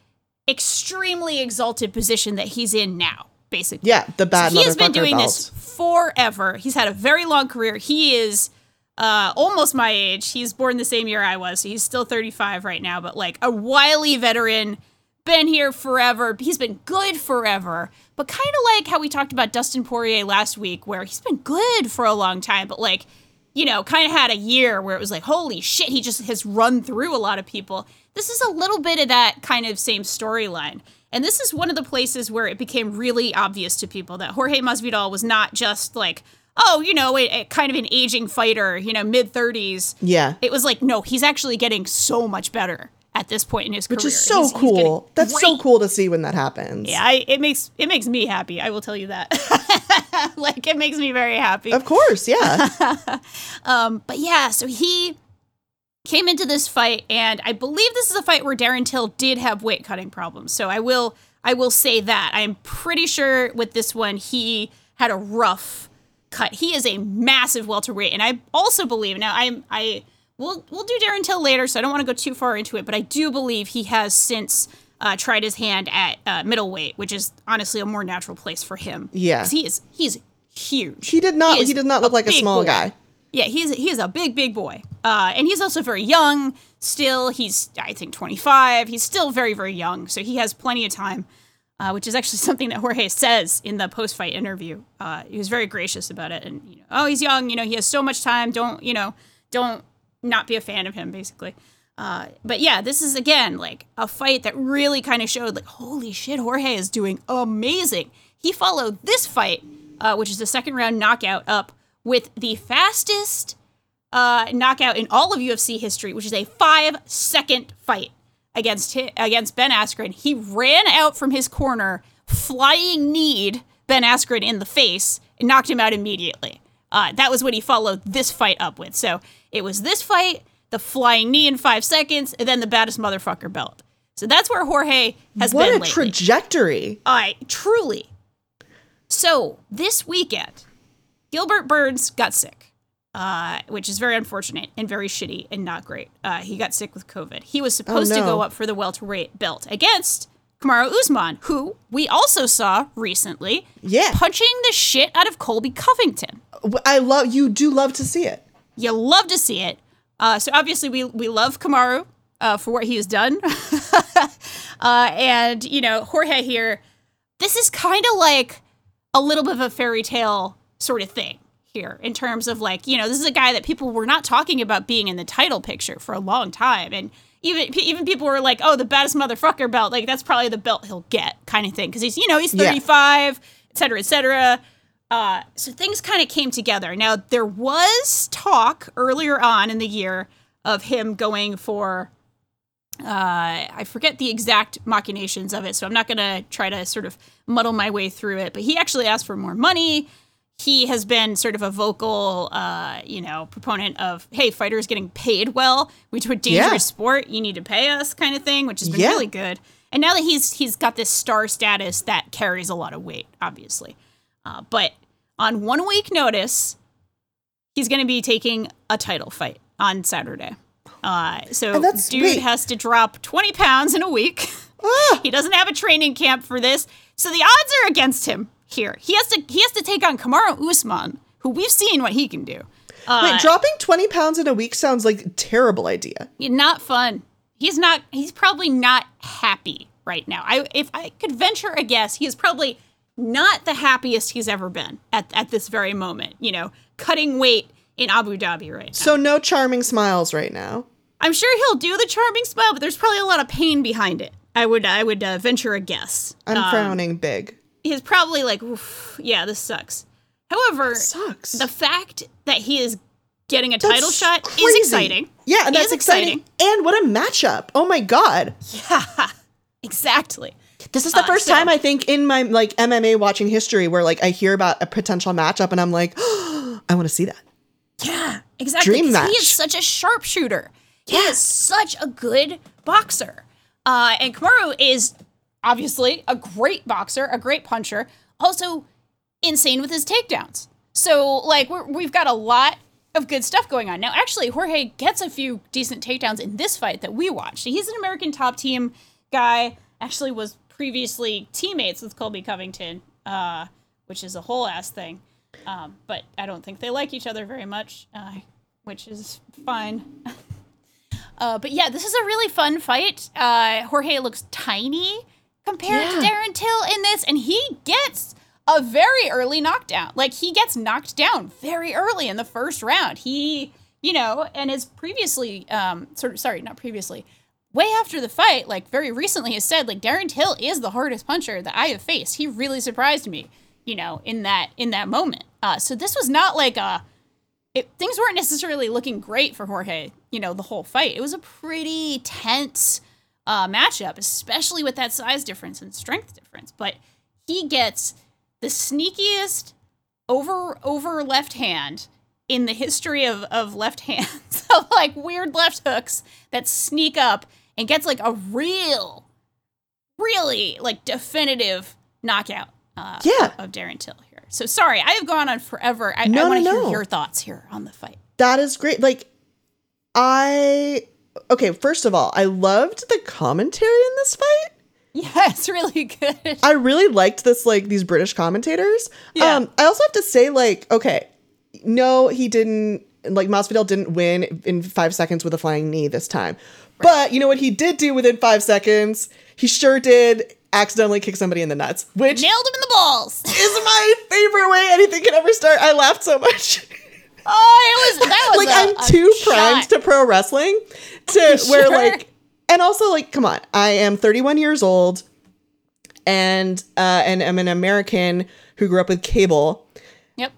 Speaker 1: extremely exalted position that he's in now. Basically,
Speaker 2: Yeah, the bad
Speaker 1: he has been doing
Speaker 2: belt.
Speaker 1: this forever. He's had a very long career. He is uh, almost my age. He's born the same year I was, so he's still 35 right now, but like a wily veteran, been here forever. He's been good forever, but kind of like how we talked about Dustin Poirier last week, where he's been good for a long time, but like, you know, kind of had a year where it was like, holy shit, he just has run through a lot of people. This is a little bit of that kind of same storyline. And this is one of the places where it became really obvious to people that Jorge Masvidal was not just like, oh, you know, a, a kind of an aging fighter, you know, mid 30s.
Speaker 2: Yeah.
Speaker 1: It was like, no, he's actually getting so much better at this point in his
Speaker 2: Which
Speaker 1: career.
Speaker 2: Which is so
Speaker 1: He's- he's
Speaker 2: cool. That's so cool to see when that happens.
Speaker 1: Yeah, I, it makes it makes me happy. I will tell you that. like it makes me very happy.
Speaker 2: Of course, yeah.
Speaker 1: Um, but yeah, so he came into this fight, and I believe this is a fight where Darren Till did have weight cutting problems. So I will I will say that I'm pretty sure with this one he had a rough cut. He is a massive welterweight, and I also believe now I'm I we'll we'll do Darren Till later, so I don't want to go too far into it, but I do believe he has since. Uh, tried his hand at uh, middleweight, which is honestly a more natural place for him.
Speaker 2: Yeah.
Speaker 1: he is he's huge.
Speaker 2: he did not
Speaker 1: He
Speaker 2: he did not look like a small
Speaker 1: boy.
Speaker 2: guy.
Speaker 1: Yeah, he's he is a big big boy, uh, and he's also very young. Still, he's I think 25. He's still very very young, so he has plenty of time, uh, which is actually something that Jorge says in the post fight interview. Uh, he was very gracious about it, and you know, oh, he's young. You know, he has so much time. Don't you know? Don't not be a fan of him, basically. Uh, but yeah, this is again like a fight that really kind of showed like, holy shit, Jorge is doing amazing. He followed this fight, uh, which is the second round knockout, up with the fastest uh, knockout in all of UFC history, which is a five second fight against hi- against Ben Askren. He ran out from his corner, flying kneed Ben Askren in the face, and knocked him out immediately. Uh, that was what he followed this fight up with. So it was this fight, the flying knee in five seconds, and then the baddest motherfucker belt. So that's where Jorge has
Speaker 2: What
Speaker 1: been
Speaker 2: a
Speaker 1: lately.
Speaker 2: trajectory.
Speaker 1: I truly. So this weekend, Gilbert Burns got sick. Uh, which is very unfortunate and very shitty and not great. Uh, he got sick with COVID. He was supposed to
Speaker 2: no.
Speaker 1: go up for the welterweight belt against Kamaru Usman, who we also saw recently
Speaker 2: Yeah.
Speaker 1: punching the shit out of Colby Covington.
Speaker 2: I love you. Do love to see it.
Speaker 1: You love to see it. Uh, so obviously we we love Kamaru uh, for what he has done, uh, and you know Jorge here. This is kind of like a little bit of a fairy tale sort of thing here in terms of like you know this is a guy that people were not talking about being in the title picture for a long time, and even even people were like, oh, the baddest motherfucker belt, like that's probably the belt he'll get, kind of thing, because he's you know he's
Speaker 2: Yeah.
Speaker 1: thirty five, et cetera, et cetera. Uh, so things kind of came together. Now there was talk earlier on in the year of him going for uh, I forget the exact machinations of it, so I'm not gonna try to sort of muddle my way through it. But he actually asked for more money. He has been sort of a vocal, uh, you know, proponent of, hey, fighters getting paid well. We do a dangerous
Speaker 2: Yeah.
Speaker 1: sport. You need to pay us, kind of thing, which has been
Speaker 2: Yeah.
Speaker 1: really good. And now that he's he's got this star status, that carries a lot of weight, obviously. Uh, but on one week notice, he's going to be taking a title fight on Saturday. Uh, so dude
Speaker 2: wait.
Speaker 1: has to drop 20 pounds in a week.
Speaker 2: Ah,
Speaker 1: he doesn't have a training camp for this. So the odds are against him here. He has to he has to take on Kamaru Usman, who we've seen what he can do. Uh,
Speaker 2: wait, dropping twenty pounds in a week sounds like a terrible idea.
Speaker 1: not fun. He's not he's probably not happy right now. I if I could venture a guess, he is probably not the happiest he's ever been at, at this very moment, you know, cutting weight in Abu Dhabi right now.
Speaker 2: So no charming smiles right now.
Speaker 1: I'm sure he'll do the charming smile, but there's probably a lot of pain behind it. I would I would uh, venture a guess.
Speaker 2: I'm
Speaker 1: Um,
Speaker 2: frowning big.
Speaker 1: He's probably like, "Oof, yeah, this sucks. However,
Speaker 2: Sucks.
Speaker 1: the fact that he is getting a title
Speaker 2: That's
Speaker 1: shot
Speaker 2: crazy.
Speaker 1: is exciting.
Speaker 2: Yeah, and that's
Speaker 1: is
Speaker 2: exciting. And what a matchup. Oh my god.
Speaker 1: Yeah, Exactly.
Speaker 2: This is the
Speaker 1: Uh,
Speaker 2: first
Speaker 1: so-
Speaker 2: time I think in my like MMA watching history where like I hear about a potential matchup and I'm like, I want to see that.
Speaker 1: Yeah, exactly.
Speaker 2: Dream
Speaker 1: 'cause He is such a sharpshooter. He is such a good boxer. Uh, and Kamaru is obviously a great boxer, a great puncher, also insane with his takedowns. So, like, we're, we've got a lot of good stuff going on. Now, actually, Jorge gets a few decent takedowns in this fight that we watched. He's an American top team guy, actually, was previously teammates with Colby Covington, uh, which is a whole ass thing. Um, but I don't think they like each other very much, uh, which is fine. uh, but yeah, this is a really fun fight. Uh, Jorge looks tiny compared to Darren Till in this, and he gets a very early knockdown. Like he gets knocked down very early in the first round. He, you know, and is previously, um, sort of sorry, not previously, way after the fight, like very recently, has said like Darren Till is the hardest puncher that I have faced. He really surprised me, you know, in that in that moment. Uh, so this was not like a it, things weren't necessarily looking great for Jorge, you know, the whole fight. It was a pretty tense uh, matchup, especially with that size difference and strength difference. But he gets the sneakiest over over left hand in the history of, of left hands, of like weird left hooks that sneak up and gets like a real, really like definitive knockout uh,
Speaker 2: Yeah.
Speaker 1: of Darren Till here. So sorry, I have gone on forever. I,
Speaker 2: No,
Speaker 1: I want to
Speaker 2: no,
Speaker 1: hear
Speaker 2: no.
Speaker 1: your thoughts here on the fight.
Speaker 2: That is great. Like I okay, first of all, I loved the commentary in this fight.
Speaker 1: Yeah, it's really good.
Speaker 2: I really liked this like these British commentators.
Speaker 1: Yeah.
Speaker 2: Um I also have to say like okay, no, he didn't like Masvidal didn't win in 5 seconds with a flying knee this time. But you know what he did do within 5 seconds? He sure did accidentally kick somebody in the nuts, which
Speaker 1: Nailed him in the balls.
Speaker 2: is my favorite way anything can ever start. I laughed so much.
Speaker 1: Oh, it was that was
Speaker 2: like I'm too primed to pro wrestling to where like and also like come on, I am 31 years old and uh and I'm an American who grew up with cable.
Speaker 1: Yep.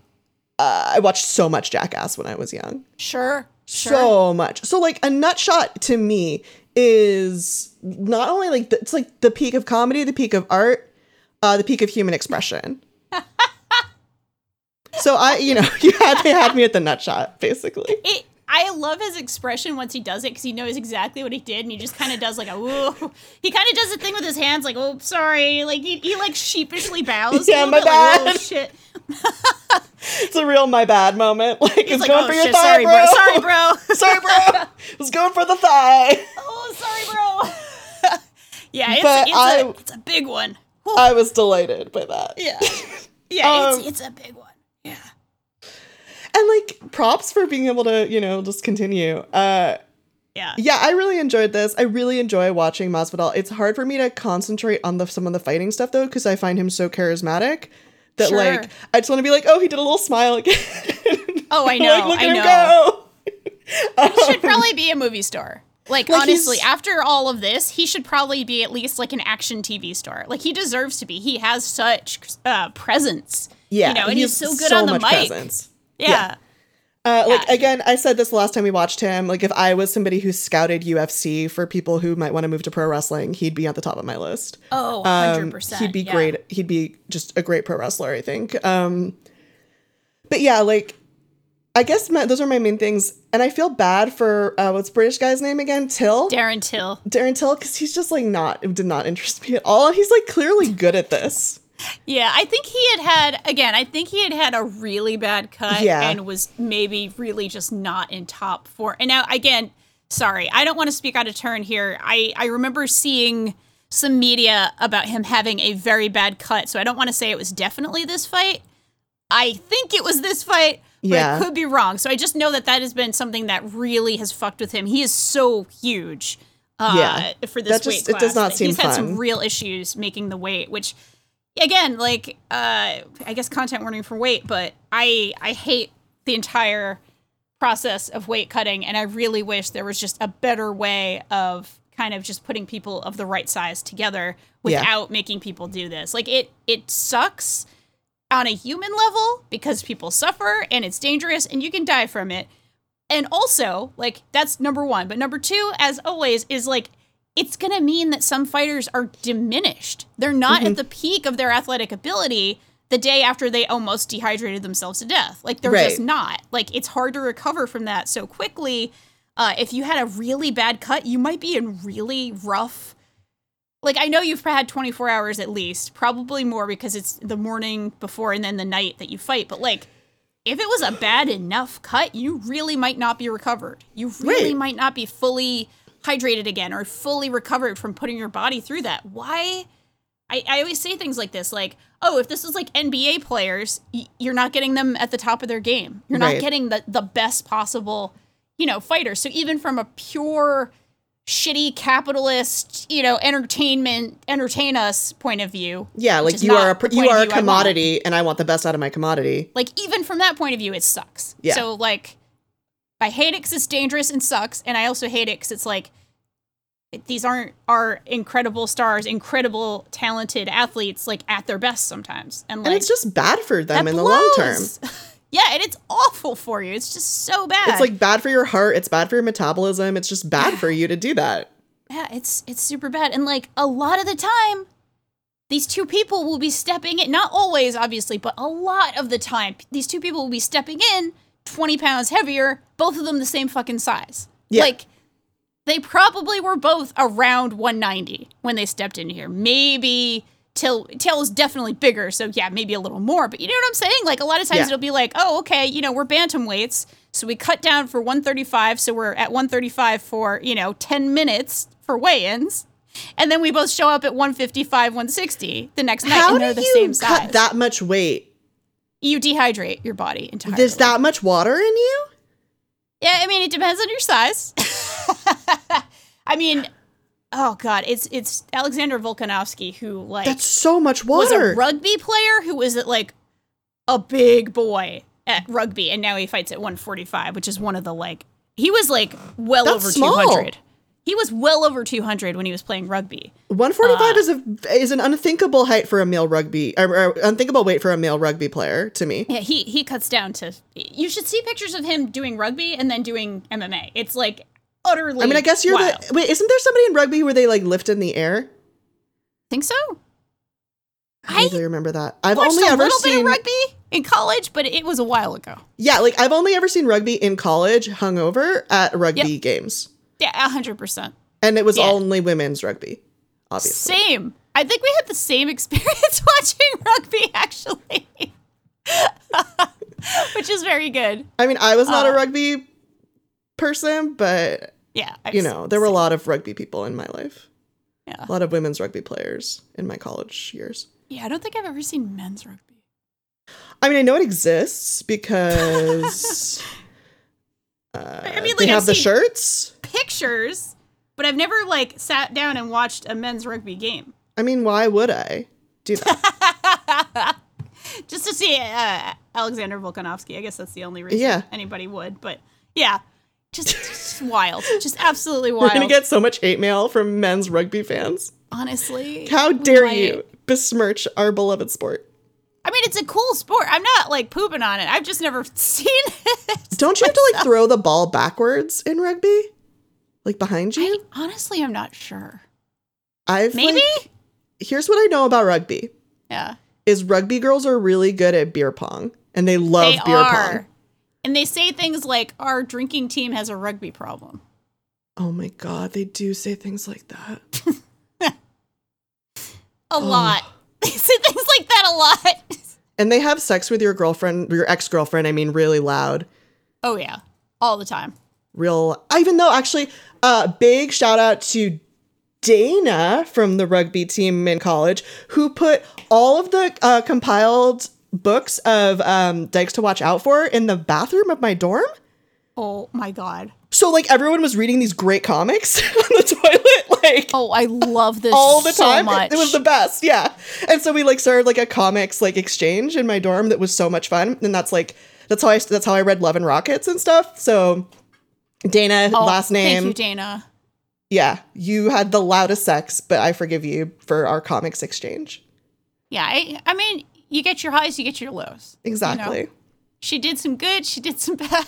Speaker 2: Uh, I watched so much Jackass when I was young.
Speaker 1: Sure. Sure.
Speaker 2: So much. So like a nut shot to me is not only like the, it's like the peak of comedy, the peak of art, uh the peak of human expression. so I, you know, you had they had me at the nut shot basically.
Speaker 1: it, I love his expression once he does it because he knows exactly what he did, and he just kind of does like a woo. He kind of does the thing with his hands, like "oh, sorry," like he, he like sheepishly bows.
Speaker 2: Yeah, my
Speaker 1: bit, like, "Oh,
Speaker 2: bad."
Speaker 1: shit.
Speaker 2: it's a real my bad moment. Like
Speaker 1: He's
Speaker 2: it's
Speaker 1: like,
Speaker 2: going
Speaker 1: oh
Speaker 2: for your
Speaker 1: shit,
Speaker 2: thigh,
Speaker 1: sorry,
Speaker 2: bro.
Speaker 1: bro. Sorry, bro.
Speaker 2: sorry, bro. was going for the thigh.
Speaker 1: oh, sorry, bro. yeah, it's,
Speaker 2: But
Speaker 1: it's,
Speaker 2: I-
Speaker 1: a, it's a big one. Whew.
Speaker 2: I was delighted by that.
Speaker 1: yeah. Yeah,
Speaker 2: Um,
Speaker 1: it's, it's a big one. Yeah.
Speaker 2: And like props for being able to, you know, just continue. Uh
Speaker 1: Yeah.
Speaker 2: yeah, I really enjoyed this. I really enjoy watching Masvidal. It's hard for me to concentrate on the some of the fighting stuff though because I find him so charismatic that
Speaker 1: Sure.
Speaker 2: like I just want to be like, "Oh, he did a little smile again."
Speaker 1: Oh, I
Speaker 2: like,
Speaker 1: know,
Speaker 2: look
Speaker 1: I
Speaker 2: at him
Speaker 1: know.
Speaker 2: go.
Speaker 1: should probably be a movie star. Like,
Speaker 2: Like,
Speaker 1: honestly,
Speaker 2: he's-
Speaker 1: after all of this, he should probably be at least like an action TV star. Like he deserves to be. He has such uh, presence.
Speaker 2: Yeah,
Speaker 1: you know, and
Speaker 2: he
Speaker 1: he's so good
Speaker 2: so
Speaker 1: on the
Speaker 2: much
Speaker 1: mic.
Speaker 2: presence.
Speaker 1: Yeah.
Speaker 2: Yeah. Uh, like again, I said this last time we watched him. Like if I was somebody who scouted UFC for people who might want to move to pro wrestling, he'd be at the top of my list.
Speaker 1: Oh,
Speaker 2: Um,
Speaker 1: 100%.
Speaker 2: he'd be
Speaker 1: yeah.
Speaker 2: great. He'd be just a great pro wrestler, I think. Um, but yeah, like I guess my, those are my main things, and I feel bad for uh, what's British guy's name again? Till
Speaker 1: Darren Till.
Speaker 2: Darren Till, because he's just like not it did not interest me at all. And he's like clearly good at this.
Speaker 1: Yeah, I think he had had again. I think he had had a really bad cut
Speaker 2: Yeah.
Speaker 1: and was maybe really just not in top four. And now again, sorry, I don't want to speak out of turn here. I I remember seeing some media about him having a very bad cut, so I don't want to say it was definitely this fight. I think it was this fight, but
Speaker 2: Yeah.
Speaker 1: it could be wrong. So I just know that that has been something that really has fucked with him. He is so huge. Uh,
Speaker 2: Yeah.
Speaker 1: for this
Speaker 2: That
Speaker 1: weight
Speaker 2: just- it does not seem
Speaker 1: He's had some real issues making the weight, which again, like uh I guess content warning for weight, but I I hate the entire process of weight cutting and I really wish there was just a better way of kind of just putting people of the right size together
Speaker 2: Yeah.
Speaker 1: without making people do this. Like it it sucks on a human level because people suffer and it's dangerous and you can die from it. And also, like that's number 1, but number 2 as always is like it's going to mean that some fighters are diminished. They're not
Speaker 2: Mm-hmm.
Speaker 1: at the peak of their athletic ability the day after they almost dehydrated themselves to death. Like they're
Speaker 2: Right.
Speaker 1: just not. Like it's hard to recover from that so quickly. Uh, if you had a really bad cut, you might be in really rough. Like I know you've had 24 hours at least, probably more because it's the morning before and then the night that you fight. But like, if it was a bad enough cut, you really might not be recovered. You really
Speaker 2: Right.
Speaker 1: might not be fully hydrated again or fully recovered from putting your body through that. Why? I, I always say things like this like, oh, if this was like NBA players, y- you're not getting them at the top of their game. You're not
Speaker 2: Right.
Speaker 1: getting the, the best possible, you know, fighter. So even from a pure shitty capitalist, you know, entertainment, entertain us point of view.
Speaker 2: Yeah, like you are a you are a
Speaker 1: view I
Speaker 2: commodity, and I want the best out of my commodity.
Speaker 1: Like even from that point of view, it sucks.
Speaker 2: Yeah.
Speaker 1: So like, I hate it because it's dangerous and sucks, and I also hate it because it's like these aren't our incredible stars, incredible talented athletes like at their best sometimes, and like
Speaker 2: and it's just bad for them in the long term.
Speaker 1: yeah, and it's awful for you. It's just so bad.
Speaker 2: It's like bad for your heart. It's bad for your metabolism. It's just bad for you to do that.
Speaker 1: yeah, it's it's super bad, and like a lot of the time. These two people will be stepping in, not always, obviously, but a lot of the time, these two people will be stepping in 20 pounds heavier, both of them the same fucking size.
Speaker 2: Yeah.
Speaker 1: Like, they probably were both around 190 when they stepped in here. Maybe Till Till is definitely bigger, so yeah, maybe a little more. But you know what I'm saying? Like a lot of times
Speaker 2: Yeah.
Speaker 1: it'll be like, oh, okay, you know, we're bantam weights, so we cut down for 135, so we're at 135 for you know 10 minutes for weigh-ins, and then we both show up at 155, 160 the next night,
Speaker 2: How
Speaker 1: and
Speaker 2: do
Speaker 1: they're the
Speaker 2: you
Speaker 1: same
Speaker 2: cut
Speaker 1: size.
Speaker 2: that much weight?
Speaker 1: You dehydrate your body entirely.
Speaker 2: There's that much water in you?
Speaker 1: Yeah, I mean, it depends on your size. I mean, oh god, it's it's Alexander Volkanovsky who like
Speaker 2: That's so much water.
Speaker 1: was a rugby player who was at like a big boy at rugby, and now he fights at 145, which is one of the like he was like well
Speaker 2: That's
Speaker 1: over
Speaker 2: small.
Speaker 1: 200. He was well over 200 when he was playing rugby.
Speaker 2: 145
Speaker 1: Uh,
Speaker 2: is a is an unthinkable height for a male rugby or, or unthinkable weight for a male rugby player to me.
Speaker 1: Yeah, he he cuts down to. You should see pictures of him doing rugby and then doing MMA. It's like utterly.
Speaker 2: I mean, I guess you're
Speaker 1: wild.
Speaker 2: the wait. Isn't there somebody in rugby where they like lift in the air?
Speaker 1: think so.
Speaker 2: I
Speaker 1: I
Speaker 2: remember that. I've only
Speaker 1: a
Speaker 2: ever
Speaker 1: little bit
Speaker 2: seen
Speaker 1: of rugby in college, but it was a while ago.
Speaker 2: yeah, like I've only ever seen rugby in college, hungover at rugby
Speaker 1: Yep.
Speaker 2: games,
Speaker 1: Yeah, hundred percent.
Speaker 2: and it was
Speaker 1: Yeah.
Speaker 2: only women's rugby, obviously.
Speaker 1: Same. I think we had the same experience watching rugby. Actually, which is very good.
Speaker 2: I mean, I was not a
Speaker 1: Uh,
Speaker 2: rugby person, but
Speaker 1: Yeah. I've
Speaker 2: you know, there were a lot of rugby people in my life.
Speaker 1: Yeah.
Speaker 2: A lot of women's rugby players in my college years.
Speaker 1: Yeah, I don't think I've ever seen men's rugby.
Speaker 2: I mean, I know it exists because uh,
Speaker 1: I mean,
Speaker 2: they
Speaker 1: like,
Speaker 2: have
Speaker 1: I've
Speaker 2: the
Speaker 1: seen-
Speaker 2: shirts.
Speaker 1: Pictures, but I've never like sat down and watched a men's rugby game
Speaker 2: I mean, why would I do that?
Speaker 1: just to see uh, Alexander Volkanovsky. I guess that's the only reason
Speaker 2: Yeah.
Speaker 1: anybody would. But yeah, just, just wild, just absolutely wild.
Speaker 2: We're gonna get so much hate mail from men's rugby fans.
Speaker 1: Honestly,
Speaker 2: How dare
Speaker 1: might-
Speaker 2: you besmirch our beloved sport?
Speaker 1: I mean, it's a cool sport. I'm not like pooping on it. I've just never seen it.
Speaker 2: Don't you have to like throw the ball backwards in rugby? Like behind
Speaker 1: I
Speaker 2: you?
Speaker 1: honestly, I'm not sure.
Speaker 2: I've
Speaker 1: Maybe.
Speaker 2: like- here's what I know about rugby.
Speaker 1: Yeah,
Speaker 2: Is rugby girls are really good at beer pong and they love
Speaker 1: they
Speaker 2: beer
Speaker 1: are.
Speaker 2: pong.
Speaker 1: And they say things like, "Our drinking team has a rugby problem."
Speaker 2: Oh my god, they do say things like that.
Speaker 1: A oh. lot. They say things like that a lot.
Speaker 2: And they have sex with your girlfriend, your ex-girlfriend, I mean really loud.
Speaker 1: Oh yeah, all the time.
Speaker 2: Real even though actually uh big shout out to Dana from the rugby team in college who put all of the uh, compiled books of um, dykes to watch out for in the bathroom of my dorm.
Speaker 1: Oh my god.
Speaker 2: So like everyone was reading these great comics on the toilet, like
Speaker 1: Oh, I love this
Speaker 2: all the
Speaker 1: so
Speaker 2: time.
Speaker 1: much.
Speaker 2: It was the best, yeah. And so we like started like a comics like exchange in my dorm that was so much fun, and that's like that's how I that's how I read Love and Rockets and stuff. So Dana,
Speaker 1: Oh,
Speaker 2: last name,
Speaker 1: Thank you, Dana.
Speaker 2: yeah, you had the loudest sex, but I forgive you for our comics exchange.
Speaker 1: Yeah, I, I mean, you get your highs, you get your lows.
Speaker 2: Exactly.
Speaker 1: She did some good, she did some bad.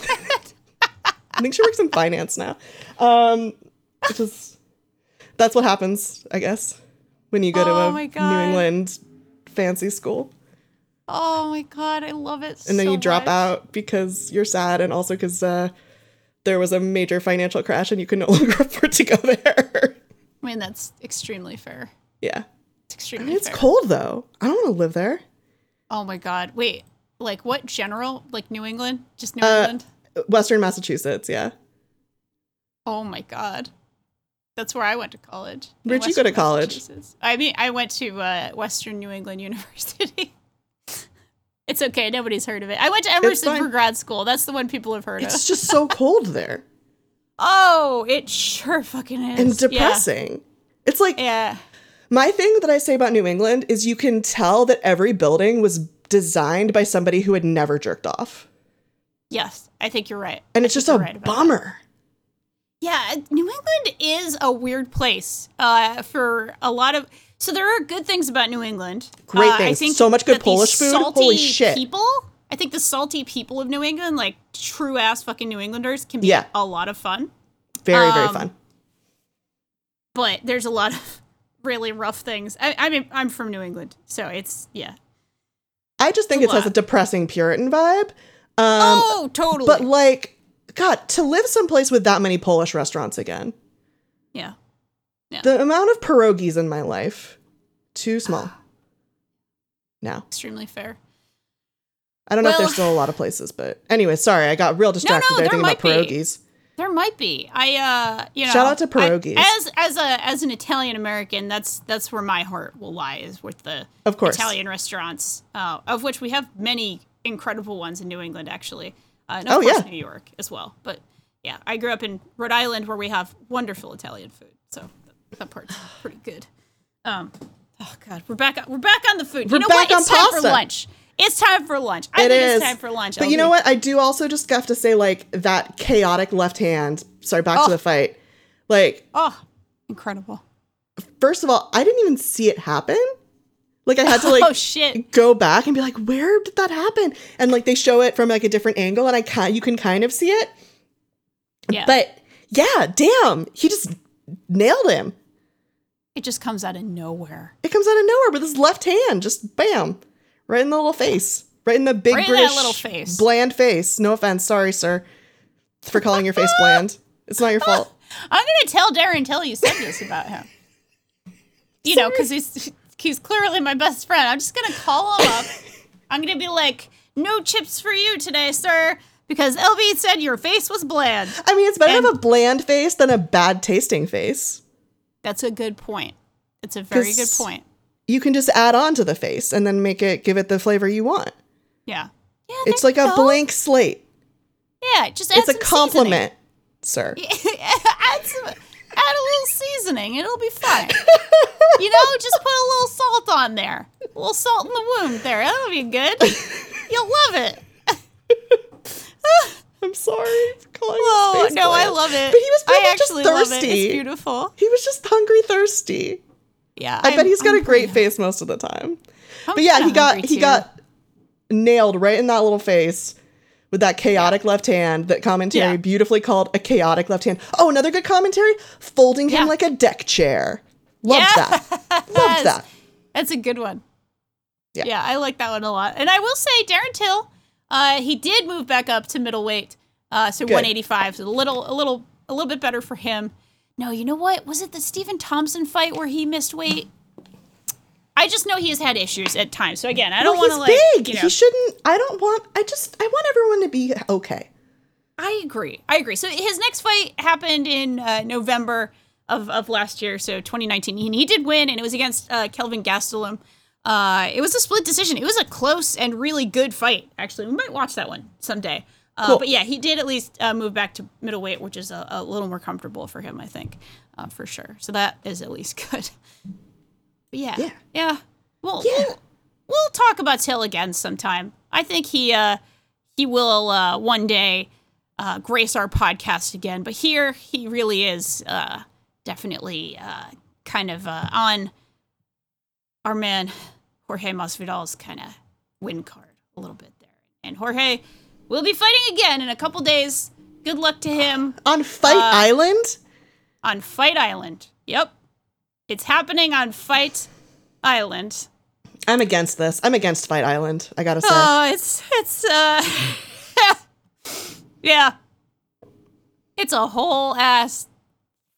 Speaker 2: I think she works in finance now. Um, which is that's what happens, I guess, when you go to
Speaker 1: Oh
Speaker 2: a New England fancy school.
Speaker 1: oh my god, I love it.
Speaker 2: and then
Speaker 1: so
Speaker 2: you drop
Speaker 1: much.
Speaker 2: out because you're sad and also because uh, there was a major financial crash and you could no longer afford to go there.
Speaker 1: I mean, that's extremely fair.
Speaker 2: yeah.
Speaker 1: It's
Speaker 2: I
Speaker 1: extremely
Speaker 2: mean, it's
Speaker 1: fair.
Speaker 2: cold though. I don't want to live there.
Speaker 1: Oh my god. Wait, like what general? Like New England? Just New
Speaker 2: Uh,
Speaker 1: England?
Speaker 2: Western Massachusetts, yeah.
Speaker 1: Oh my god. That's where I went to college.
Speaker 2: Where'd you go to college?
Speaker 1: I mean, I went to uh, Western New England University. it's okay, nobody's heard of it. I went to Emerson for grad school. That's the one people have heard of.
Speaker 2: It's just so cold there
Speaker 1: Oh, it sure fucking is.
Speaker 2: and
Speaker 1: Yeah.
Speaker 2: depressing. It's like
Speaker 1: Yeah.
Speaker 2: my thing that I say about New England is you can tell that every building was designed by somebody who had never jerked off.
Speaker 1: Yes, I think you're right.
Speaker 2: And
Speaker 1: I
Speaker 2: it's just a
Speaker 1: right
Speaker 2: bummer.
Speaker 1: Yeah, New England is a weird place uh, for a lot of. So there are good things about New England.
Speaker 2: Great
Speaker 1: Uh, I think
Speaker 2: So much good Polish food.
Speaker 1: salty
Speaker 2: Holy shit.
Speaker 1: People, I think the salty people of New England, like true ass fucking New Englanders, can be
Speaker 2: Yeah.
Speaker 1: a lot of fun.
Speaker 2: Very, very
Speaker 1: Um,
Speaker 2: fun.
Speaker 1: But there's a lot of really rough things. I, I mean, I'm from New England, so it's yeah.
Speaker 2: I just think it has a depressing Puritan vibe. Um,
Speaker 1: oh, totally.
Speaker 2: But like, God, to live someplace with that many Polish restaurants again.
Speaker 1: yeah,
Speaker 2: The amount of pierogies in my life, too small. now.
Speaker 1: extremely fair.
Speaker 2: I don't know if there's still a lot of places, but anyway, sorry, I got real distracted
Speaker 1: no,
Speaker 2: there
Speaker 1: there
Speaker 2: thinking about
Speaker 1: might be.
Speaker 2: pierogies.
Speaker 1: There might be. I uh you know
Speaker 2: Shout out to
Speaker 1: I-
Speaker 2: pierogies.
Speaker 1: as as a as an Italian American, that's that's where my heart will lie is with the
Speaker 2: Of course.
Speaker 1: Italian restaurants, uh, of which we have many incredible ones in New England actually. Uh, and
Speaker 2: Oh,
Speaker 1: of course
Speaker 2: yeah.
Speaker 1: New York as well. But yeah, I grew up in Rhode Island where we have wonderful Italian food. So that, that part's pretty good. Um oh god, we're back on, we're back on the food.
Speaker 2: We're
Speaker 1: you know
Speaker 2: back
Speaker 1: what?
Speaker 2: on
Speaker 1: It's time for
Speaker 2: pasta.
Speaker 1: lunch. It's time for lunch. I
Speaker 2: It
Speaker 1: think
Speaker 2: is.
Speaker 1: it's time for lunch.
Speaker 2: But you know what? I do also just have to say, like, that chaotic left hand. Sorry, back
Speaker 1: Oh.
Speaker 2: to the fight. Like,
Speaker 1: Oh, incredible.
Speaker 2: first of all, I didn't even see it happen. Like, I had to, like,
Speaker 1: oh shit.
Speaker 2: go back and be like, where did that happen? And like they show it from like a different angle, and I can you can kind of see it.
Speaker 1: Yeah.
Speaker 2: But yeah, damn, he just nailed him.
Speaker 1: It just comes out of nowhere.
Speaker 2: It comes out of nowhere with his left hand, just bam, right in the little face, right in the big
Speaker 1: Right
Speaker 2: British
Speaker 1: little face.
Speaker 2: bland face. No offense, sorry, sir, for calling your face bland. It's not your fault.
Speaker 1: I'm gonna tell Darren Till you said this about him. You know, because he's he's clearly my best friend. I'm just gonna call him up. I'm gonna be like, no chips for you today, sir, because LB said your face was bland.
Speaker 2: I mean, it's better to have a bland face than a bad tasting face.
Speaker 1: That's a good point. It's a very good point.
Speaker 2: You can just add on to the face and then make it give it the flavor you want.
Speaker 1: Yeah. Yeah.
Speaker 2: It's like a
Speaker 1: go.
Speaker 2: blank slate.
Speaker 1: Yeah, just add
Speaker 2: It's a compliment, sir.
Speaker 1: add some, add a little seasoning. It'll be fine. you know, just put a little salt on there. A little salt in the wound there. That'll be good. You'll love it.
Speaker 2: I'm sorry for calling
Speaker 1: Oh
Speaker 2: his face
Speaker 1: no, I love it.
Speaker 2: But he was
Speaker 1: I actually
Speaker 2: just
Speaker 1: love it.
Speaker 2: thirsty.
Speaker 1: It's beautiful.
Speaker 2: He was just hungry, thirsty.
Speaker 1: Yeah,
Speaker 2: I bet he's got
Speaker 1: a
Speaker 2: a great face most of the time.
Speaker 1: I'm
Speaker 2: But yeah, he got
Speaker 1: hungry,
Speaker 2: he got nailed right in that little face with that chaotic left hand that commentary
Speaker 1: Yeah.
Speaker 2: beautifully called a chaotic left hand. Oh, another good commentary, folding him
Speaker 1: Yeah.
Speaker 2: like a deck chair. Loved
Speaker 1: Yes.
Speaker 2: that. Loved that.
Speaker 1: That's a good one.
Speaker 2: Yeah.
Speaker 1: Yeah. I like that one a lot. And I will say, Darren Till, uh, he did move back up to middleweight, uh, so
Speaker 2: Good.
Speaker 1: 185, so a little, a little, a little bit better for him. No, you know what? Was it the Stephen Thompson fight where he missed weight? I just know he has had issues at times. So again, I don't
Speaker 2: Well,
Speaker 1: want to like,
Speaker 2: big.
Speaker 1: you know,
Speaker 2: He shouldn't. I don't want. I just. I want everyone to be okay.
Speaker 1: I agree. I agree. So his next fight happened in uh, November of, of last year, so 2019. And he did win, and it was against uh, Kelvin Gastelum. Uh, it was a split decision. It was a close and really good fight. Actually, we might watch that one someday. Uh,
Speaker 2: Cool.
Speaker 1: But yeah, he did at least uh, move back to middleweight, which is a, a little more comfortable for him, I think, uh, for sure. So that is at least good. Yeah,
Speaker 2: Yeah.
Speaker 1: yeah. Well,
Speaker 2: Yeah.
Speaker 1: we'll we'll talk about Till again sometime. I think he uh, he will uh, one day uh, grace our podcast again. But here he really is uh, definitely uh, kind of uh, on our man Jorge Masvidal's kind of win card a little bit there. And Jorge will be fighting again in a couple days. Good luck to him
Speaker 2: On Fight
Speaker 1: Uh,
Speaker 2: Island.
Speaker 1: on Fight Island. Yep. It's happening on Fight Island.
Speaker 2: I'm against this. I'm against Fight Island. I gotta say.
Speaker 1: Oh, it's it's uh Yeah. It's a whole ass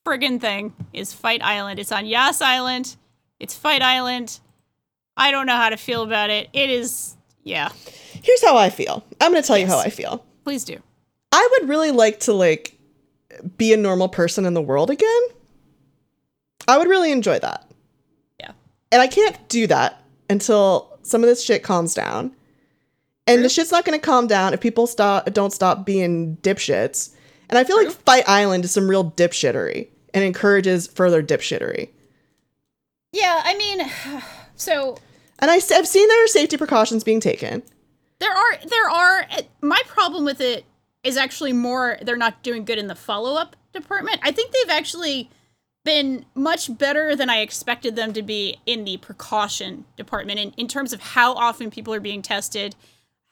Speaker 1: friggin' thing. Is Fight Island. It's on Yas Island. It's Fight Island. I don't know how to feel about it. It is yeah.
Speaker 2: Here's how I feel. I'm gonna tell you how I feel.
Speaker 1: Please do.
Speaker 2: I would really like to like be a normal person in the world again. I would really enjoy that.
Speaker 1: Yeah.
Speaker 2: And I can't do that until some of this shit calms down. And the shit's not going to calm down if people stop don't stop being dipshits. And I feel like Fight Island is some real dipshittery and encourages further dipshittery.
Speaker 1: Yeah, I mean so
Speaker 2: And I, have seen there are safety precautions being taken.
Speaker 1: There are there are eh, my problem with it is actually more they're not doing good in the follow-up department. I think they've actually been much better than I expected them to be in the precaution department in, in terms of how often people are being tested,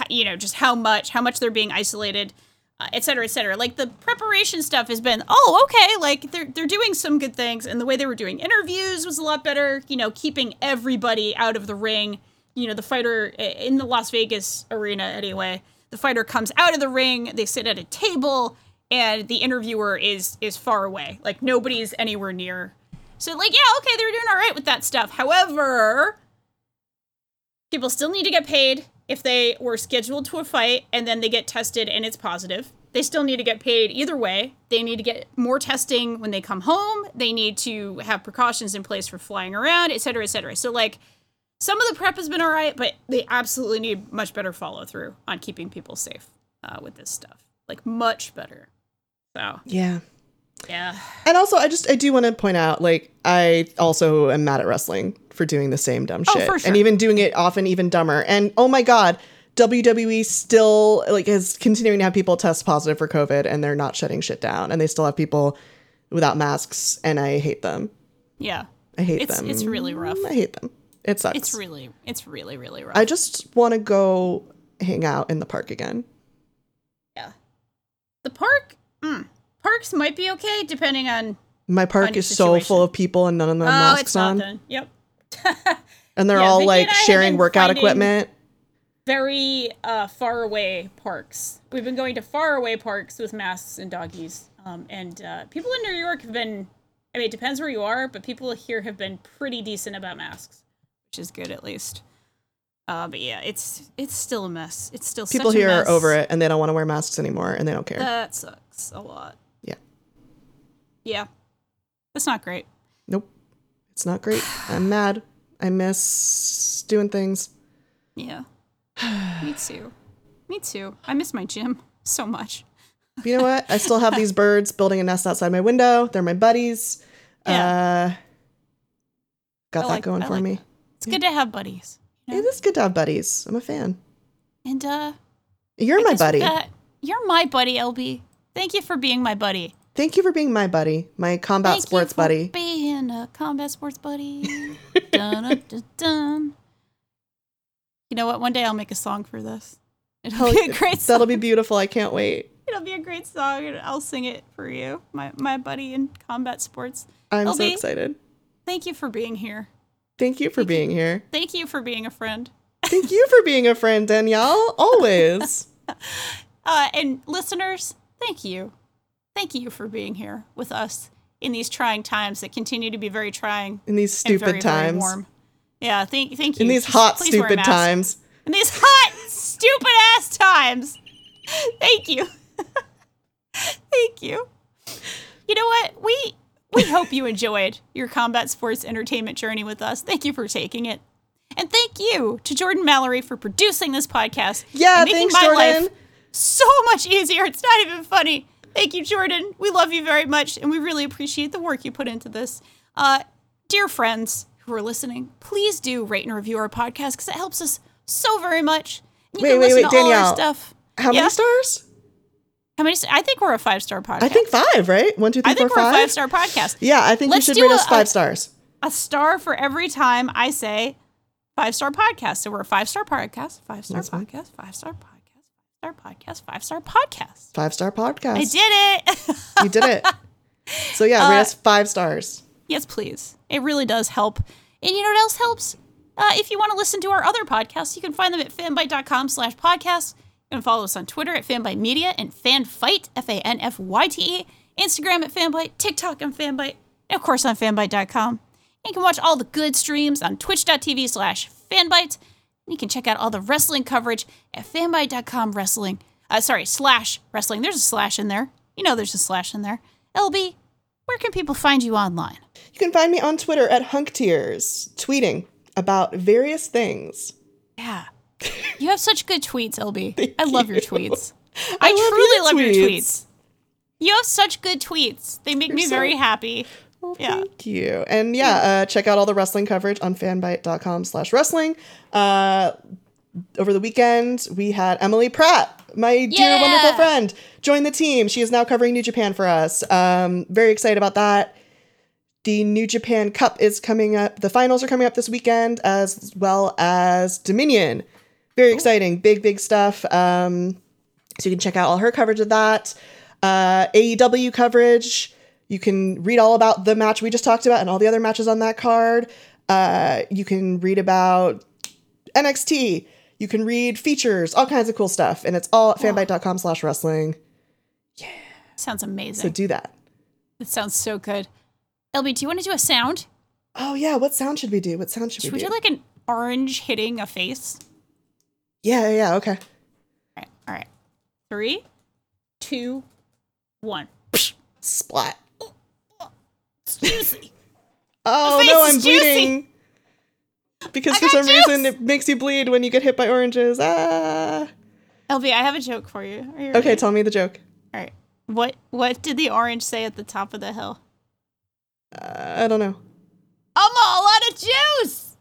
Speaker 1: you know, just how much, how much they're being isolated, uh, et cetera, et cetera. Like the preparation stuff has been, oh, okay, like they're they're doing some good things, and the way they were doing interviews was a lot better. You know, keeping everybody out of the ring. You know, the fighter in the Las Vegas arena anyway. The fighter comes out of the ring. They sit at a table, and the interviewer is is far away. Like nobody's anywhere near. So like, yeah, okay, they're doing all right with that stuff. However, people still need to get paid if they were scheduled to a fight and then they get tested and it's positive. They still need to get paid either way. They need to get more testing when they come home. They need to have precautions in place for flying around, et cetera, et cetera. So, like, some of the prep has been all right, but they absolutely need much better follow through on keeping people safe uh, with this stuff. Like, much better. So,
Speaker 2: Yeah.
Speaker 1: yeah.
Speaker 2: And also, I just I do want to point out, like, I also am mad at wrestling for doing the same dumb
Speaker 1: Oh,
Speaker 2: shit,
Speaker 1: for sure.
Speaker 2: and even doing it often even dumber. And oh my god, WWE still like is continuing to have people test positive for COVID, and they're not shutting shit down, and they still have people without masks, and I hate them.
Speaker 1: Yeah.
Speaker 2: I hate
Speaker 1: It's-
Speaker 2: them.
Speaker 1: it's really rough.
Speaker 2: I hate them. It sucks.
Speaker 1: It's really, it's really, really rough.
Speaker 2: I just want to go hang out in the park again.
Speaker 1: yeah. The park, mm, parks might be okay depending on.
Speaker 2: My park
Speaker 1: On
Speaker 2: is so full of people, and none of them have
Speaker 1: Oh,
Speaker 2: masks
Speaker 1: it's
Speaker 2: on,
Speaker 1: nothing. Yep.
Speaker 2: and they're
Speaker 1: Yeah,
Speaker 2: all
Speaker 1: Vicky
Speaker 2: like
Speaker 1: and I have
Speaker 2: sharing workout equipment.
Speaker 1: very uh, far away parks. We've been going to far away parks with masks and doggies. Um, and uh, people in New York have been, I mean, it depends where you are, but people here have been pretty decent about masks, which is good at least. Uh, but yeah, it's it's still a mess. It's still
Speaker 2: People
Speaker 1: such a
Speaker 2: here are over it and they don't want to wear masks anymore and they don't care.
Speaker 1: That sucks a lot.
Speaker 2: Yeah.
Speaker 1: Yeah, that's not great.
Speaker 2: nope. It's not great. I'm mad. I miss doing things.
Speaker 1: Yeah, me too. Me too. I miss my gym so much.
Speaker 2: You know what? I still have these birds building a nest outside my window. They're my buddies.
Speaker 1: Yeah.
Speaker 2: Uh, got
Speaker 1: I
Speaker 2: that
Speaker 1: like-
Speaker 2: going
Speaker 1: I
Speaker 2: for
Speaker 1: like
Speaker 2: me.
Speaker 1: It's good to have buddies.
Speaker 2: It is good to have buddies. I'm a fan.
Speaker 1: And uh,
Speaker 2: You're
Speaker 1: I
Speaker 2: my buddy.
Speaker 1: that- you're my buddy, LB. Thank you for being my buddy.
Speaker 2: Thank you for being my buddy, my combat
Speaker 1: Thank
Speaker 2: sports
Speaker 1: you
Speaker 2: buddy.
Speaker 1: Being a combat sports buddy. dun, dun, dun. You know what? One day I'll make a song for this. It'll
Speaker 2: Hell,
Speaker 1: be a great song.
Speaker 2: That'll be beautiful. I can't wait.
Speaker 1: It'll be a great song, and I'll sing it for you, my my buddy in combat sports.
Speaker 2: I'm so
Speaker 1: LB?
Speaker 2: excited.
Speaker 1: Thank you for being here.
Speaker 2: Thank you for being here.
Speaker 1: Thank you for being a friend.
Speaker 2: Thank you for being a friend, Danielle. Always.
Speaker 1: Uh, and listeners, thank you. Thank you for being here with us in these trying times that continue to be very trying
Speaker 2: In these stupid
Speaker 1: very, very
Speaker 2: times.
Speaker 1: warm. Yeah, thank, thank you.
Speaker 2: In these
Speaker 1: Just
Speaker 2: hot, stupid times.
Speaker 1: In these hot, stupid ass times. Thank you. thank you. You know what? We we hope you enjoyed your combat sports entertainment journey with us. Thank you for taking it. And thank you to Jordan Mallory for producing this podcast.
Speaker 2: Yeah,
Speaker 1: and making
Speaker 2: thanks,
Speaker 1: my
Speaker 2: Jordan.
Speaker 1: life so much easier. It's not even funny. Thank you, Jordan. We love you very much, and we really appreciate the work you put into this. Uh, dear friends who are listening, please do rate and review our podcast because it helps us so very much. You
Speaker 2: Wait, wait, wait, Danielle.
Speaker 1: stuff.
Speaker 2: How
Speaker 1: Yeah?
Speaker 2: many stars?
Speaker 1: How many? I think we're a five star podcast.
Speaker 2: I think five, right? One, two, three,
Speaker 1: I think we're a
Speaker 2: five.
Speaker 1: star podcast.
Speaker 2: Yeah, I think
Speaker 1: Let's
Speaker 2: you should rate us five
Speaker 1: a-
Speaker 2: stars.
Speaker 1: A star for every time I say five star podcast. So we're a five star podcast, five star
Speaker 2: That's fine.
Speaker 1: podcast, five star podcast, star podcast, five star podcast.
Speaker 2: Five star podcast.
Speaker 1: I did it.
Speaker 2: You did it. So yeah, rate
Speaker 1: Uh,
Speaker 2: us five stars.
Speaker 1: Yes, please. It really does help. And you know what else helps? Uh, if you want to listen to our other podcasts, you can find them at fanbyte.com slash podcast. You can follow us on Twitter at fanbyte media and fanfyte, F-A-N-F-Y-T-E, Instagram at fanbyte, TikTok on fanbyte, and of course on fanbyte.com. And you can watch all the good streams on twitch.tv slash fanbyte. And you can check out all the wrestling coverage at fanbyte.com wrestling. Uh, sorry, slash wrestling. There's a slash in there. You know there's a slash in there. LB, where can people find you online?
Speaker 2: You can find me on Twitter at HunkTears, tweeting about various things.
Speaker 1: Yeah. You have such good tweets, LB. I love your tweets. I,
Speaker 2: I love
Speaker 1: truly
Speaker 2: your
Speaker 1: love your
Speaker 2: tweets.
Speaker 1: tweets. You have such good tweets. They make me
Speaker 2: so-
Speaker 1: very happy.
Speaker 2: Well,
Speaker 1: Yeah.
Speaker 2: thank you. And yeah, uh, check out all the wrestling coverage on fanbyte.com slash wrestling. Uh, over the weekend, we had Emily Pratt, my dear, wonderful friend, join the team. She is now covering New Japan for us. Um, very excited about that. The New Japan Cup is coming up. The finals are coming up this weekend, as well as Dominion. Very exciting. Big, big stuff. Um, so you can check out all her coverage of that. Uh, AEW coverage. You can read all about the match we just talked about and all the other matches on that card. Uh, you can read about NXT. You can read features, all kinds of cool stuff. And it's all at fanbyte.com slash wrestling.
Speaker 1: Yeah.
Speaker 2: Sounds
Speaker 1: amazing.
Speaker 2: So do that.
Speaker 1: It sounds so good. LB, do you want to do a sound?
Speaker 2: Oh, yeah. What sound should we do? What sound should,
Speaker 1: Should
Speaker 2: we
Speaker 1: we
Speaker 2: do?
Speaker 1: do like an orange hitting a face?
Speaker 2: yeah, yeah, yeah. Okay.
Speaker 1: All right. All right. Three, two, one.
Speaker 2: Splat.
Speaker 1: Juicy.
Speaker 2: Oh, no, I'm
Speaker 1: juicy.
Speaker 2: bleeding. Because
Speaker 1: I
Speaker 2: for some reason it makes you bleed when you get hit by oranges. Ah.
Speaker 1: LB, I have a joke for you. Are you
Speaker 2: Okay, tell me the joke.
Speaker 1: All right. What What did the orange say at the top of the hill?
Speaker 2: Uh, I don't know.
Speaker 1: I'm all out of juice.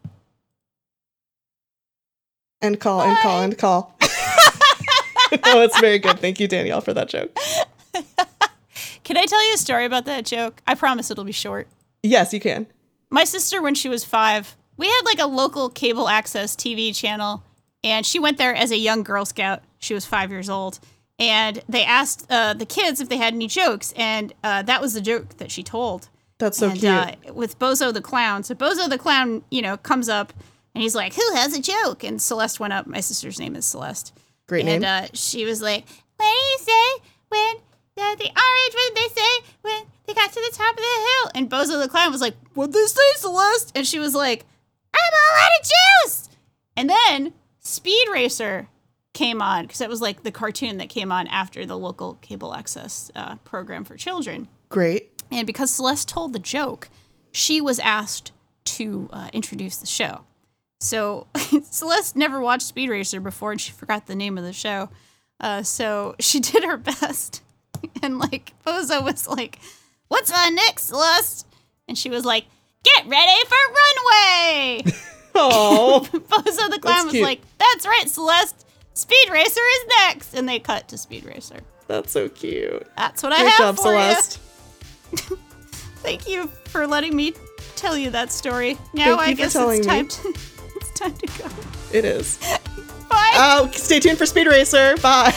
Speaker 2: End call, end call, end call. no, it's very good. Thank you, Danielle, for that joke.
Speaker 1: Can I tell you a story about that joke? I promise it'll be short.
Speaker 2: Yes, you can.
Speaker 1: My sister, when she was five, we had like a local cable access TV channel, and she went there as a young Girl Scout. She was five years old. And they asked uh, the kids if they had any jokes, and uh, that was the joke that she told.
Speaker 2: That's so
Speaker 1: and
Speaker 2: cute.
Speaker 1: Uh, with Bozo the Clown. So Bozo the Clown, you know, comes up and he's like, Who has a joke? And Celeste went up. My sister's name is Celeste.
Speaker 2: Great
Speaker 1: and
Speaker 2: name.
Speaker 1: uh, she was like, What do you say when the, the orange, what did they say when they got to the top of the hill? And Bozo the Clown was like, What'd they say, Celeste? And she was like, I'm all out of juice. And then Speed Racer came on because it was like the cartoon that came on after the local cable access uh, program for children.
Speaker 2: Great.
Speaker 1: And because Celeste told the joke, she was asked to uh, introduce the show. So Celeste never watched Speed Racer before and she forgot the name of the show. Uh, so she did her best. And like Bozo was like, What's on next, Celeste? And she was like, Get ready for runway.
Speaker 2: Oh,
Speaker 1: Bozo the clown was
Speaker 2: cute.
Speaker 1: like, That's right, Celeste. Speed Racer is next. And they cut to Speed Racer.
Speaker 2: that's so cute.
Speaker 1: That's what I
Speaker 2: Great
Speaker 1: have
Speaker 2: job,
Speaker 1: for
Speaker 2: Celeste.
Speaker 1: you. Thank you for letting me tell you that story. Now
Speaker 2: Thank
Speaker 1: I guess it's
Speaker 2: me.
Speaker 1: time to it's time to go.
Speaker 2: It is.
Speaker 1: Bye.
Speaker 2: Oh, stay tuned for Speed Racer. Bye.